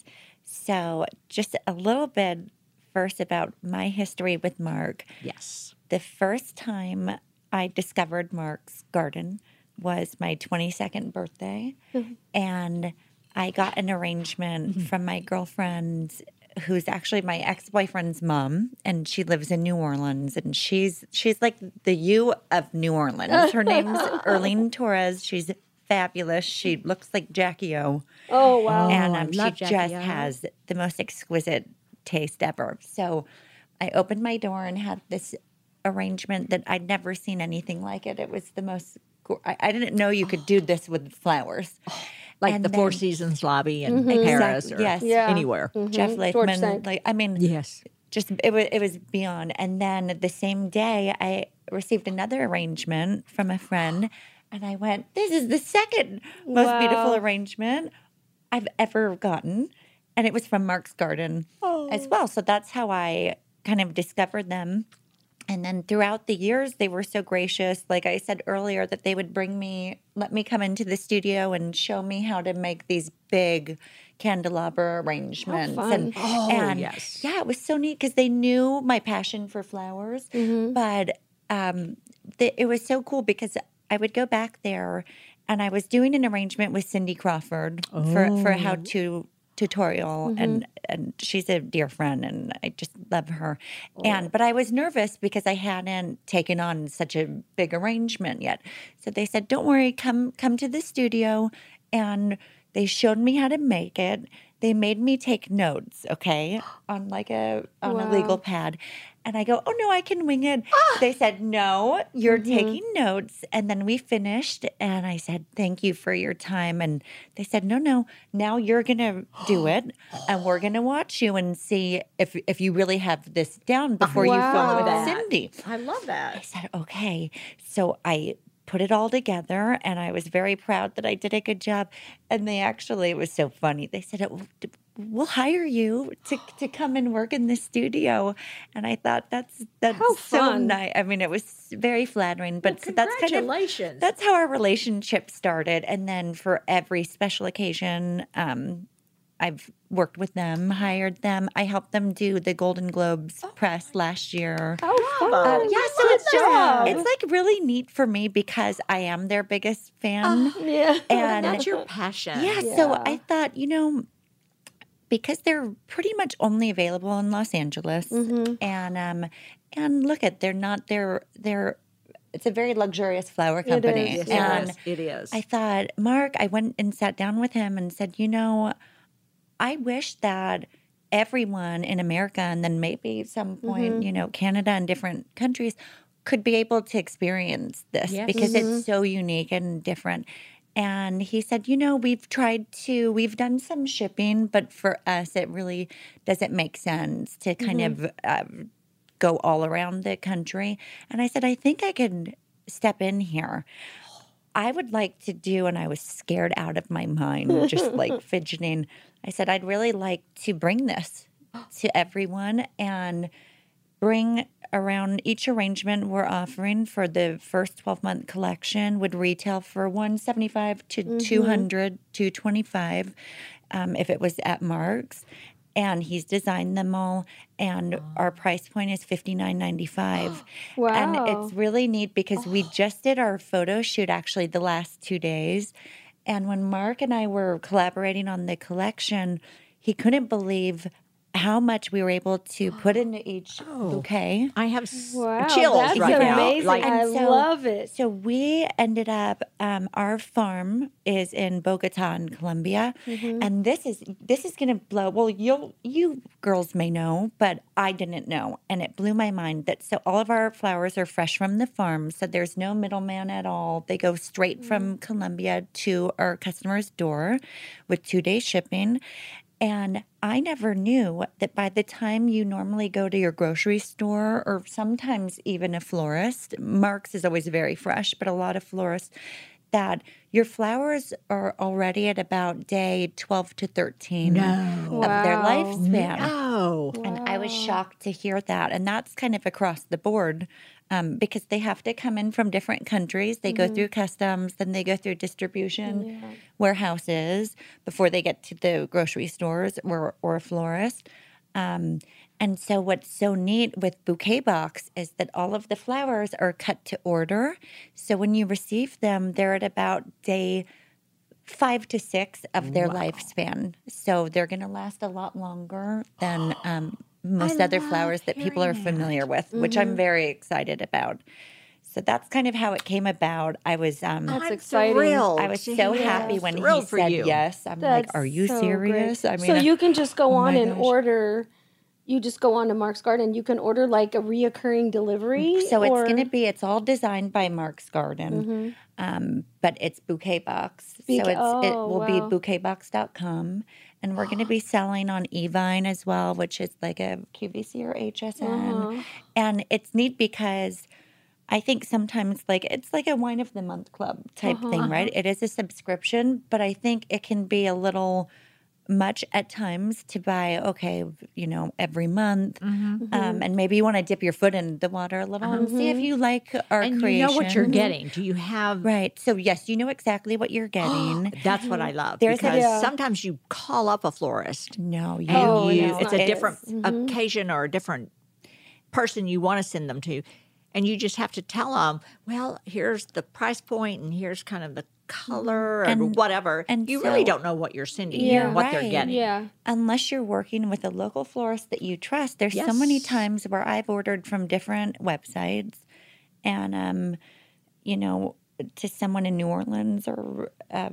So, just a little bit first about my history with Mark. Yes. The first time I discovered Mark's garden was my 22nd birthday. Mm-hmm. and I got an arrangement mm-hmm. from my girlfriend who's actually my ex-boyfriend's mom and she lives in New Orleans and she's she's like the you of New Orleans. Her name's <laughs> Erlene Torres. She's fabulous. She looks like Jackie O Oh wow. and um, she Jackie just O. has the most exquisite taste ever. So I opened my door and had this arrangement that I'd never seen anything like it. It was the most. go- I, I didn't know you could do this with flowers. Like And the Four Seasons lobby in Paris Exactly, or yes. Yeah. anywhere. Jeff Mm-hmm. George Leatham, like I mean, Yes. just it was it was beyond. And then the same day, I received another arrangement from a friend, and I went, "This is the second most beautiful arrangement I've ever gotten," and it was from Mark's Garden as Oh. well. So that's how I kind of discovered them. And then throughout the years, they were so gracious. Like I said earlier, that they would bring me, let me come into the studio and show me how to make these big candelabra arrangements. And, Oh, and yes. yeah, it was so neat because they knew my passion for flowers. But um, the, it was so cool because I would go back there and I was doing an arrangement with Cindy Crawford for, for how to tutorial mm-hmm. and and she's a dear friend and I just love her. Oh, and but I was nervous because I hadn't taken on such a big arrangement yet. So they said, "Don't worry, come come to the studio." And they showed me how to make it. They made me take notes, okay, on like a on a legal pad. And I go, oh no, I can wing it. Ah. They said, no, you're mm-hmm. taking notes. And then we finished. And I said, thank you for your time. And they said, no, no, now you're going to do <gasps> it. And we're going to watch you and see if, if you really have this down ah, before you film Wow. with That. Cindy. I love that. I said, okay. So I put it all together and I was very proud that I did a good job. And they actually, it was so funny. They said, "Oh, we'll hire you to, to <gasps> come and work in the studio. And I thought that's, that's How so nice. I mean, it was very flattering, but so that's kind of, Congratulations. that's how our relationship started. And then for every special occasion, um, I've worked with them, hired them. I helped them do the Golden Globes press last year. How fun. Uh, yeah, so Good it's job. it's like really neat for me because I am their biggest fan. yeah. <laughs> and that's your passion. yeah, so I thought, you know, because they're pretty much only available in Los Angeles, Mm-hmm. and um, and look at they're not they're they're it's a very luxurious flower company, is, Yes, yeah. and it is. It is. I thought, Mark, I went and sat down with him and said, you know, I wish that everyone in America and then maybe some point, you know, Canada and different countries could be able to experience this Yes. because it's so unique and different. And he said, you know, we've tried to, we've done some shipping, but for us, it really doesn't make sense to kind of um, go all around the country. And I said, I think I can step in here. I would like to do, and I was scared out of my mind, just like <laughs> fidgeting. I said, I'd really like to bring this <gasps> to everyone and bring around each arrangement we're offering for the first 12 month collection would retail for 175 to 200 225 um, if it was at mark's. And he's designed them all and our price point is 59.95 <gasps> wow. and it's really neat because we just did our photo shoot actually the last two days. And when Mark and I were collaborating on the collection, he couldn't believe how much we were able to put into each bouquet. I have s- Wow, chills that's right now. amazing. Like, I And so- love it. So we ended up. Um, our farm is in Bogota, in Colombia, and this is this is going to blow. Well, you you girls may know, but I didn't know, and it blew my mind that so all of our flowers are fresh from the farm, so there's no middleman at all. They go straight from Colombia to our customer's door, with two day shipping. And I never knew that by the time you normally go to your grocery store or sometimes even a florist, Mark's is always very fresh, but a lot of florists, that your flowers are already at about day 12 to 13 of their Wow. lifespan. oh, And I was shocked to hear that. And that's kind of across the board um, because they have to come in from different countries. They go through customs, then they go through distribution warehouses before they get to the grocery stores or, or a florist. Um, and so, what's so neat with Bouquet Box is that all of the flowers are cut to order. So, when you receive them, they're at about day five to six of their lifespan. So they're going to last a lot longer than <gasps> um, most other flowers that people are familiar with, which I'm very excited about. So that's kind of how it came about. I was um, That's I'm exciting. thrilled I was so hear happy that. when he Thrilled for said you. yes. I'm like, are you so serious? great. I mean, so you can just go oh on and gosh. order. You just go on to Mark's Garden. You can order like a reoccurring delivery. So it's going to be, it's all designed by Mark's Garden, um, but it's bouquet box. Bouquet- so it's, it oh, will be bouquetbox.com. And we're going to be <gasps> selling on Evine as well, which is like a QVC or HSN. Uh-huh. And it's neat because I think sometimes like it's like a wine of the month club type thing, uh-huh, right? Uh-huh. It is a subscription, but I think it can be a little much at times to buy okay you know every month Mm-hmm. um, and maybe you want to dip your foot in the water a little and see if you like our and creation you know what you're getting. Do you have? right so yes you know exactly what you're <gasps> getting That's what I love There's a- because Yeah. sometimes you call up a florist no you, and Oh, you, no. it's a It's- different occasion or a different person you want to send them to, and you just have to tell them, well, here's the price point and here's kind of the color or And- whatever. and you really don't know what you're sending Yeah. and what they're getting. Yeah. unless you're working with a local florist that you trust there's so many times where i've ordered from different websites and um you know to someone in new orleans or uh,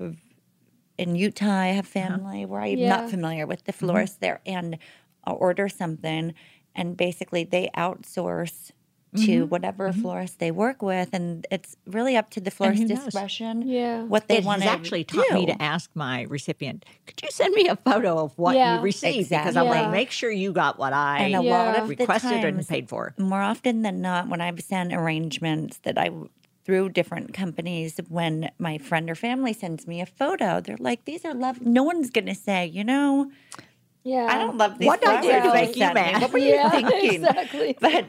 in utah i have family where i'm Yeah. not familiar with the florist there and i'll order something and basically they outsource Mm-hmm. to whatever florist they work with, and it's really up to the florist discretion. Yeah. what they want has to actually taught me to ask my recipient, could you send me a photo of what Yeah. you received? Because I want Exactly. to make sure you got what I And a lot of the requested and paid for. more often than not, when I've sent arrangements that I through different companies, when my friend or family sends me a photo, they're like, "These are love." No one's gonna say, you know, Yeah. I don't love these What did I do to you make you mad? What were Yeah, you <laughs> thinking? exactly. But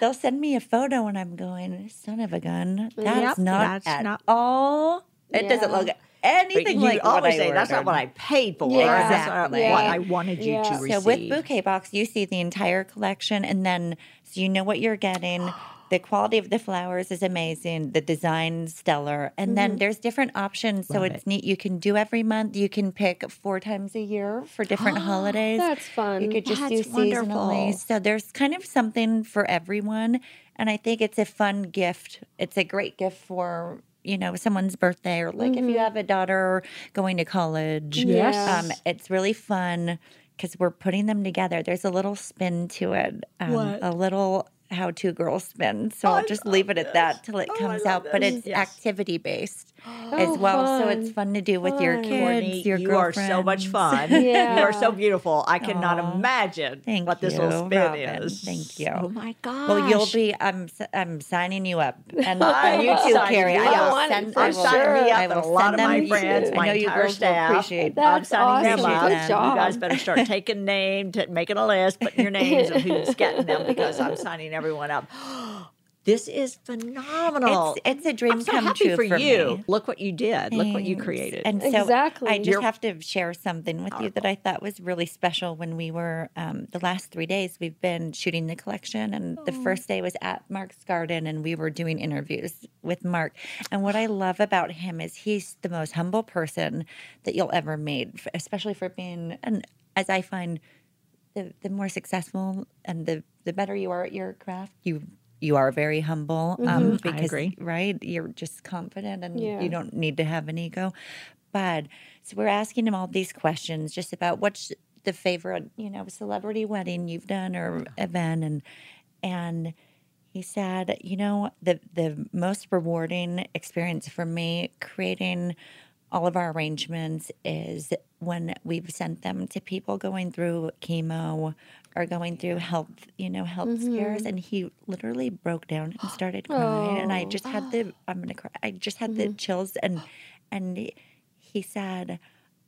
they'll send me a photo, and I'm going, "Son of a gun, that's Yep, not that's at not- all. It doesn't look But anything you like always what I say that's not what I paid for. Yeah. That's not Exactly. what I wanted you Yeah. to So receive. So with Bouquet Box, you see the entire collection, and then so you know what you're getting. <gasps> <gasps> The quality of the flowers is amazing. The design stellar, and then there's different options. So Love it's it. neat. You can do every month. You can pick four times a year for different holidays. That's fun. You could just That's do wonderful. seasonally. So there's kind of something for everyone, and I think it's a fun gift. It's a great gift for you know someone's birthday or like if you have a daughter going to college. Yes. um, it's really fun because we're putting them together. There's a little spin to it, um, What? a little how to girl spin. So oh, I'll just leave it at that till it Oh, comes love out. But it's Yes. activity based <gasps> oh, as Oh, well, so it's fun. fun to do with your kids, Courtney, your you are so much girlfriends. fun. <laughs> You are so beautiful. I cannot Aw. imagine Thank what this you, little spin Robin. is. Thank you. Oh my gosh. Well, you'll be. I'm. s- I'm signing you up, <laughs> and, I you too, Kari. I will want it send. for I I'm will, signing me up I and will a lot of my friends, I my know you entire will staff. appreciate I'm That's signing them awesome. up. Good job. You guys better start taking name, t- <laughs> making a list, putting your names of who's getting them because I'm signing everyone up. <gasps> This is phenomenal. It's it's a dream I'm so come happy true for, you. me. Look what you did. Look what you created. And so Exactly. I just You're- have to share something with you that I thought was really special when we were um, the last three days we've been shooting the collection and the first day was at Mark's garden and we were doing interviews with Mark. And what I love about him is he's the most humble person that you'll ever meet, especially for being and as I find the the more successful and the the better you are at your craft, you you are very humble um, I because agree. right you're just confident and Yeah. you don't need to have an ego. But so we're asking him all these questions just about what's the favorite you know celebrity wedding you've done or event and and he said you know the the most rewarding experience for me creating all of our arrangements is when we've sent them to people going through chemo or going through health, you know, health mm-hmm. scares. And he literally broke down and started crying. And I just had the, oh. I'm going to cry. I just had the mm-hmm. chills. And, and he said,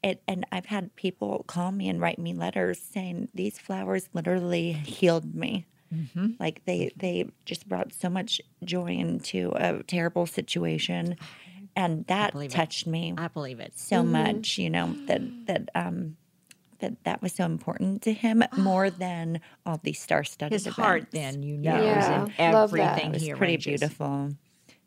it, and I've had people call me and write me letters saying these flowers literally healed me. Mm-hmm. Like they they just brought so much joy into a terrible situation, and that believe it. touched me I believe it. so much. You know that that um that that was so important to him more than all these star-studded His heart, then, you know, Yeah, is in everything It was he pretty beautiful.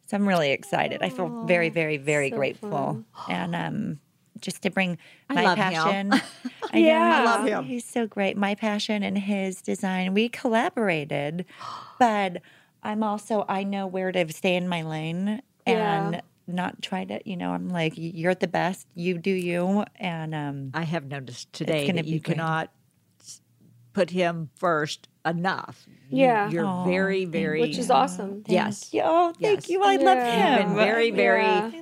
So I'm really excited. I feel very, very, very so grateful, fun. and um, just to bring <gasps> I my love him. passion. <laughs> I know, Yeah. I love him. He's so great. My passion and his design. We collaborated, <gasps> but I'm also I know where to stay in my lane and Yeah. Not try to. You know, I'm like you're the best. You do you, and um, I have noticed today that you great. cannot put him first enough. Yeah. You're Aw, very, very Which is awesome. Yes. Thank you. Oh, thank Yes. you. I love him. You've been very, very Yeah.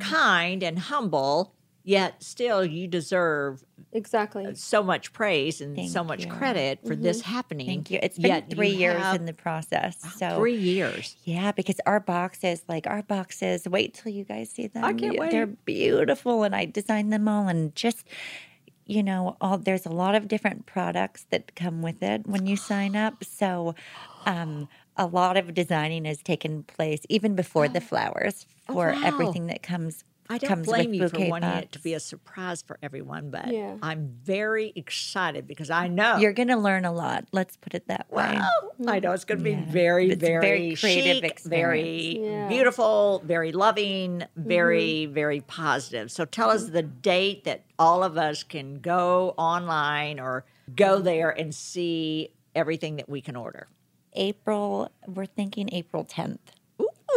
kind and humble, yet still you deserve Exactly. so much praise and Thank so much you. credit for this happening. Thank you. It's been Yet three years have- in the process. So three years. Yeah, because our boxes, like our boxes, wait till you guys see them. I can't Y- They're beautiful, and I designed them all, and just you know, all there's a lot of different products that come with it when you sign up. <gasps> So, um, a lot of designing has taken place even before the <gasps> flowers for Oh, wow. everything that comes. I don't comes blame you for bouquet wanting it to be a surprise for everyone, but Yeah. I'm very excited because I know You're going to learn a lot. Let's put it that way. Wow. I know it's going to be Yeah. very, very, very creative chic, very. Yeah. beautiful, very loving, mm-hmm. very, very positive. So tell us the date that all of us can go online or go mm-hmm. there and see everything that we can order. April, we're thinking April 10th.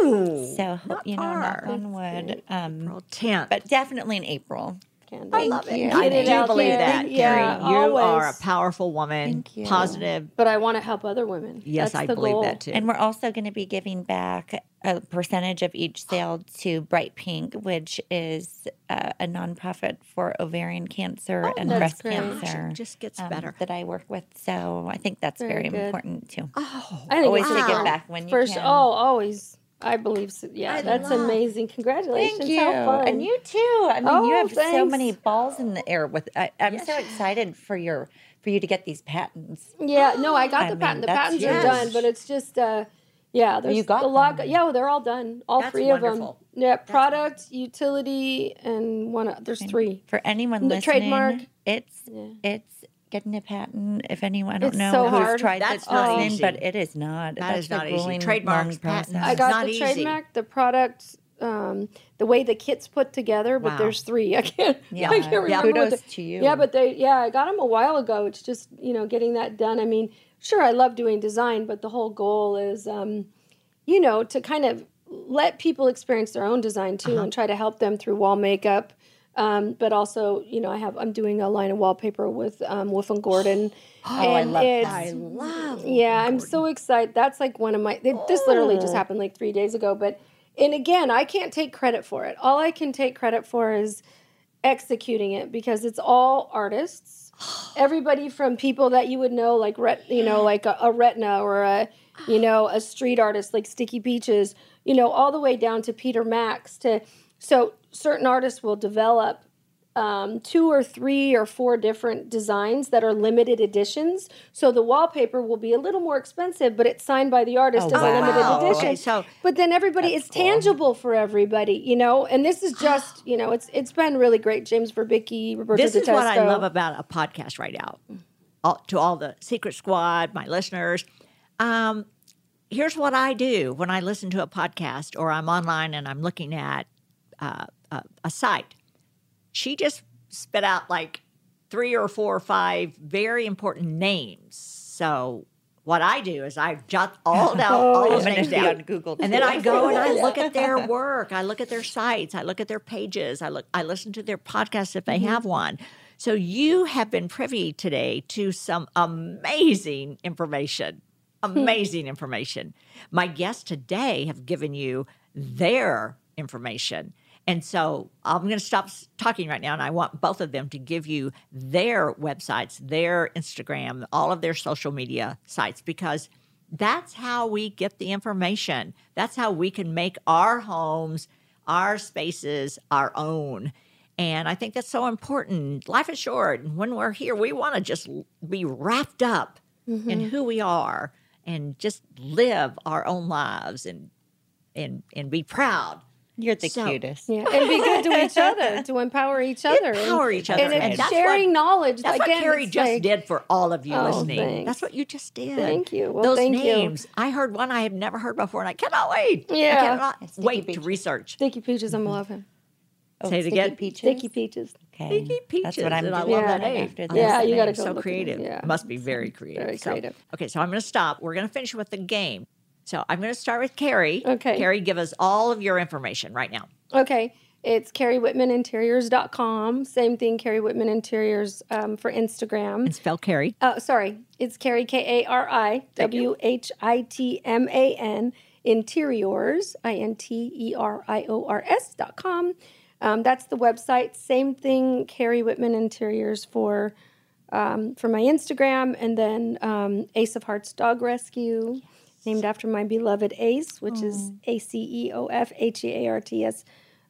Ooh, So, not you know, knock far. on wood. Um, April 10th. but definitely in April. Candace. I love it. you. I Get it do out believe there. that, Yeah, Kari. You are a powerful woman, Thank you. positive. But I want to help other women. Yes, That's I believe goal. that too. And we're also going to be giving back a percentage of each sale to Bright Pink, which is uh, a nonprofit for ovarian cancer and breast great. cancer. It just gets um, better. that I work with. So I think that's Very very, important too. Oh, I Always it's to give back when you First, can. Oh, always. I believe so. Yeah, I that's love- amazing. Congratulations. Thank you, How fun. and you too. I mean, Oh, you have so many balls in the air. With I, I'm so excited for your for you to get these patents. Yeah, no, I got I the mean, patent. The patents yes. are done, but it's just, uh, yeah, there's you got a lot. them. Yeah, well, they're all done. All That's three of wonderful. them. Yeah, product, utility, and one. There's three. For anyone The listening, trademark. it's Yeah. it's getting a patent. If anyone, I don't It's know so who's hard. tried That's this not listening, easy. but it is not. That That's is not easy. grueling, Trademarks, patents. I got not the easy. trademark, the product, um, the way the kit's put together, but Wow. there's three. <laughs> I can't. Yeah, I can't yeah. remember. what Kudos the- to you. Yeah, but they. Yeah, I got them a while ago. It's just you know getting that done. I mean, sure, I love doing design, but the whole goal is, um, you know, to kind of let people experience their own design too, Uh-huh. and try to help them through wall makeup. Um, but also, you know, I have I'm doing a line of wallpaper with um, Wolf and Gordon. <gasps> Oh, I love that. I love. Yeah, I'm so excited. That's like one of my. It, this literally just happened like three days ago. But and again, I can't take credit for it. All I can take credit for is executing it because it's all artists. <gasps> Everybody from people that you would know, like ret, you know, like a, a Retna or a, you know, a street artist like Sticky Peaches, you know, all the way down to Peter Max. To so certain artists will develop um, two or three or four different designs that are limited editions. So the wallpaper will be a little more expensive, but it's signed by the artist Oh, as a limited wow. edition. Okay, so- but then everybody, it's tangible for everybody, you know. And this is <gasps> just, you know, it's it's been really great. James Verbicky, Roberto This is what I love about a podcast right now. All, to all the Secret Squad, my listeners, um, here's what I do when I listen to a podcast or I'm online and I'm looking at uh, Uh, a, a site. She just spit out like three or four or five very important names. So what I do is I jot all <laughs> down all those names down, Google and then. I go and I look at their <laughs> work. I look at their sites. I look at their pages. I look. I listen to their podcasts if they have one. So you have been privy today to some amazing information. Amazing <laughs> information. My guests today have given you their information. And so I'm going to stop talking right now, and I want both of them to give you their websites, their Instagram, all of their social media sites, because that's how we get the information. That's how we can make our homes, our spaces, our own. And I think that's so important. Life is short. And when we're here, we want to just be wrapped up in mm-hmm. who we are and just live our own lives and and and be proud. You're the So- cutest. Yeah, and be good to each <laughs> other, to empower each other, Empower and, each other, and, and that's sharing what- knowledge. That's Again, what Kari just like- did for all of you Oh, listening. thanks. That's what you just did. Thank you. Well, Those thank you. names. I heard one I have never heard before, and I cannot wait. Yeah. I cannot Sticky wait to Peaches. research. Sticky Peaches, I'm gonna love him. Oh, Say it Sticky again. Peaches? Sticky Peaches. Okay. Sticky Peaches. That's what I'm and I love Yeah. that name. after this. Yeah, you gotta go So look at it. creative. Yeah. Must be very creative. Very So- creative. okay, so I'm going to stop. We're going to finish with the game. So I'm going to start with Kari. Okay. Kari, give us all of your information right now. Okay. It's kariwhitmaninteriors.com. Same thing, Kari Whitman Interiors um, for Instagram. And spell Kari. Uh, sorry, it's Kari K A R I W H I T M A N Interiors I N T E R I O R S dot com. Um, that's the website. Same thing, Kari Whitman Interiors for um, for my Instagram, and then um, Ace of Hearts Dog Rescue, named after my beloved Ace, which is A C E O F H E A R T S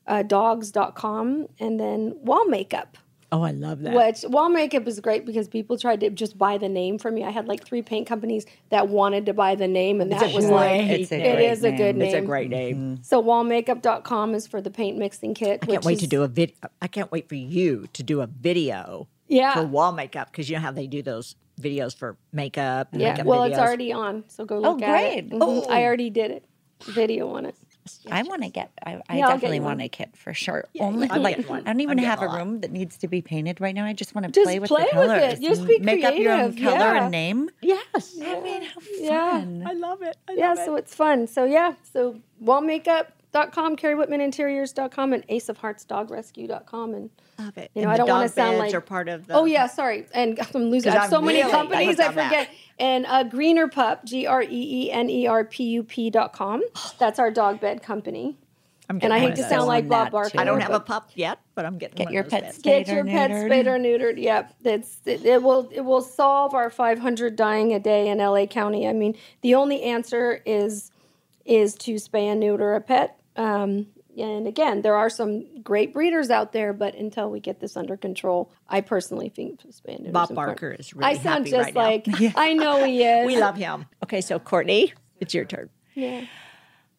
uh, dogs.com, and then Wall Makeup Oh, I love that. which wall makeup is great because people tried to just buy the name from me. I had like three paint companies that wanted to buy the name, and that a was great like It's a it great a good name. It's a great name. So wallmakeup.com is for the paint mixing kit. I can't wait to do a vid. I can't wait for you to do a video Yeah. for wall makeup because you know how they do those videos for makeup. Yeah, makeup well, it's already on, so go look at it. great. Mhm, I already did it. Video on it. I want to get. I, I Yeah, I'll get definitely want one. a kit for sure. Only I'm like one. I don't even have a a room that needs to be painted right now. I just want to play with play the with colors. it. Just be make up your own creative. color Yeah. and name. Yes. I mean, how Yeah. fun! I love it. I Yeah, love so it. it's fun. So yeah, so wallmakeup.com kariwhitman.com, kariwhitmaninteriors.com, and aceofheartsdogrescue.com. And Love it. You know, And I don't wanna sound beds like- are part of the. Oh yeah, sorry. And <laughs> I'm losing. I 'Cause have so I'm many really companies. I on that. forget. And uh, Greener Pup, G R E E N E R P U P dot com. That's our dog bed company. I'm And I hate to those. sound like on Bob that, Barker. I don't have a pup yet, but I'm getting Get one your of those pets beds. Get spayed your or neutered. spayed or neutered. Yep, it's it, it will it will solve our 500 dying a day in LA County. I mean, the only answer is is to spay and neuter a pet. Um, and again, there are some great breeders out there, but until we get this under control, I personally think spay and. Bob is important. Barker is really I sound happy just right now. like <laughs> I know he is. We love him. Okay, so Courtney, it's your turn. Yeah.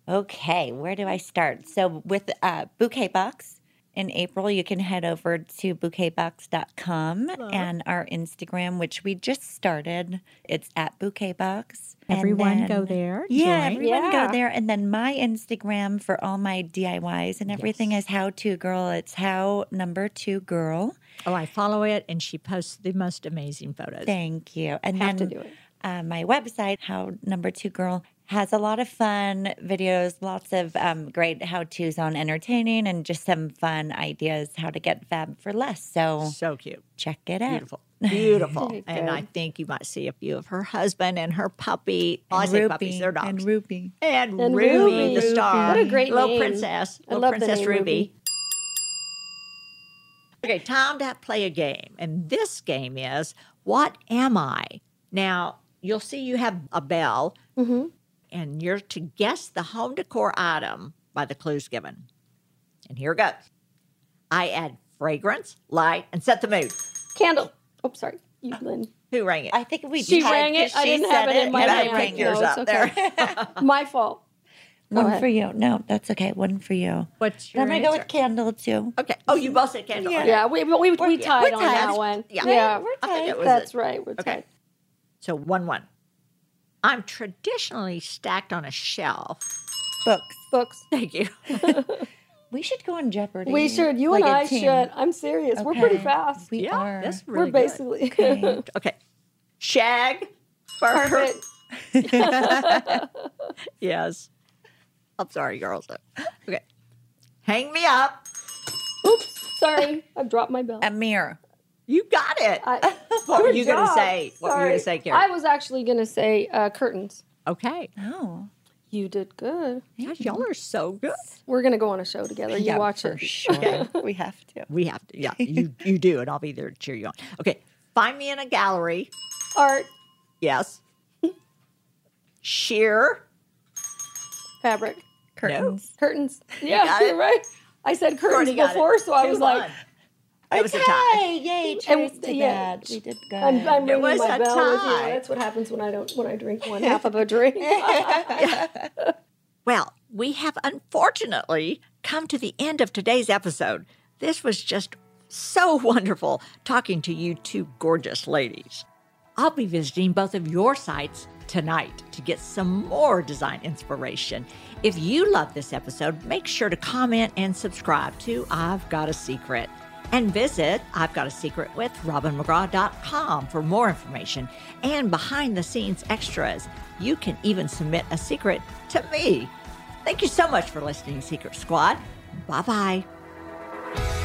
Okay, where do I start? So with uh, Bouquet Box in April, you can head over to bouquetbox.com and our Instagram, which we just started. It's at Bouquet Box. And Everyone go there, Yeah, join. everyone Yeah. go there. And then my Instagram for all my DIYs and everything is How To Girl. It's How Number Two Girl. Oh, I follow it, and she posts the most amazing photos. Thank you. And Have to then do it. Uh, my website, How Number Two Girl, has a lot of fun videos, lots of um, great how tos on entertaining, and just some fun ideas how to get fab for less. So So cute. check it out. Beautiful. Beautiful. <laughs> And I think you might see a few of her husband and her puppy. I And say puppies, they're dogs. and Ruby. And, And Ruby, Ruby. the star. What a great little name. princess. I Little love the princess name Ruby. Ruby. Okay, time to play a game. And this game is What Am I? Now, you'll see you have a bell, Mm-hmm. And you're to guess the home decor item by the clues given. And here goes I add fragrance, light, and set the mood. Candle. Oh, sorry. You, uh, Lynn. Who rang it? I think we She tried rang it. 'cause I she didn't have said it in my You better hand. pick yours up it's okay. <laughs> My fault. Go One ahead. for you. No, that's okay. One for you. What's your I'm gonna go answer? with candle too. Okay. Oh, you both said candle. Yeah. Okay. Yeah, we we, we We're- tied we're on tied. that one. Yeah. yeah. We're I think tied. it was That's a- right. We're Okay. tied. So one one. I'm traditionally stacked on a shelf. Books. Books. Thank you. <laughs> We should go on Jeopardy. We should. You like and I team. should. I'm serious. We're pretty fast. We yeah, are. that's really We're good. basically Okay. <laughs> okay. Shag. fur. perfect. <laughs> Yes. I'm sorry, girls. Okay. Hang me up. Oops. Sorry. I dropped my bell. a mirror. You got it. I, <laughs> what were you going to job. say? What were you going to say, Karen? I was actually going to say uh, curtains. okay. Oh, You did good. Gosh, y'all are so good. We're going to go on a show together. You yeah, watch for it. sure. <laughs> we have to. We have to. Yeah, you, you do, and I'll be there to cheer you on. Okay. Find me in a gallery. Art, Yes. Sheer. fabric, Curtains. curtains. Yeah, got it? you're right. I said curtains Courtney it. before, so I Two was like, one. It was a tie. Hey, yay! Cheers to yeah. that. We did good. I'm, I'm It ringing was my a bell tie. That's what happens when I don't when I drink one half of a drink. <laughs> <laughs> Well, we have unfortunately come to the end of today's episode. This was just so wonderful talking to you two gorgeous ladies. I'll be visiting both of your sites tonight to get some more design inspiration. If you love this episode, make sure to comment and subscribe to I've Got a Secret. And visit I've Got a Secret with RobinMcGraw.com for more information and behind the scenes extras. You can even submit a secret to me. Thank you so much for listening, Secret Squad. Bye bye.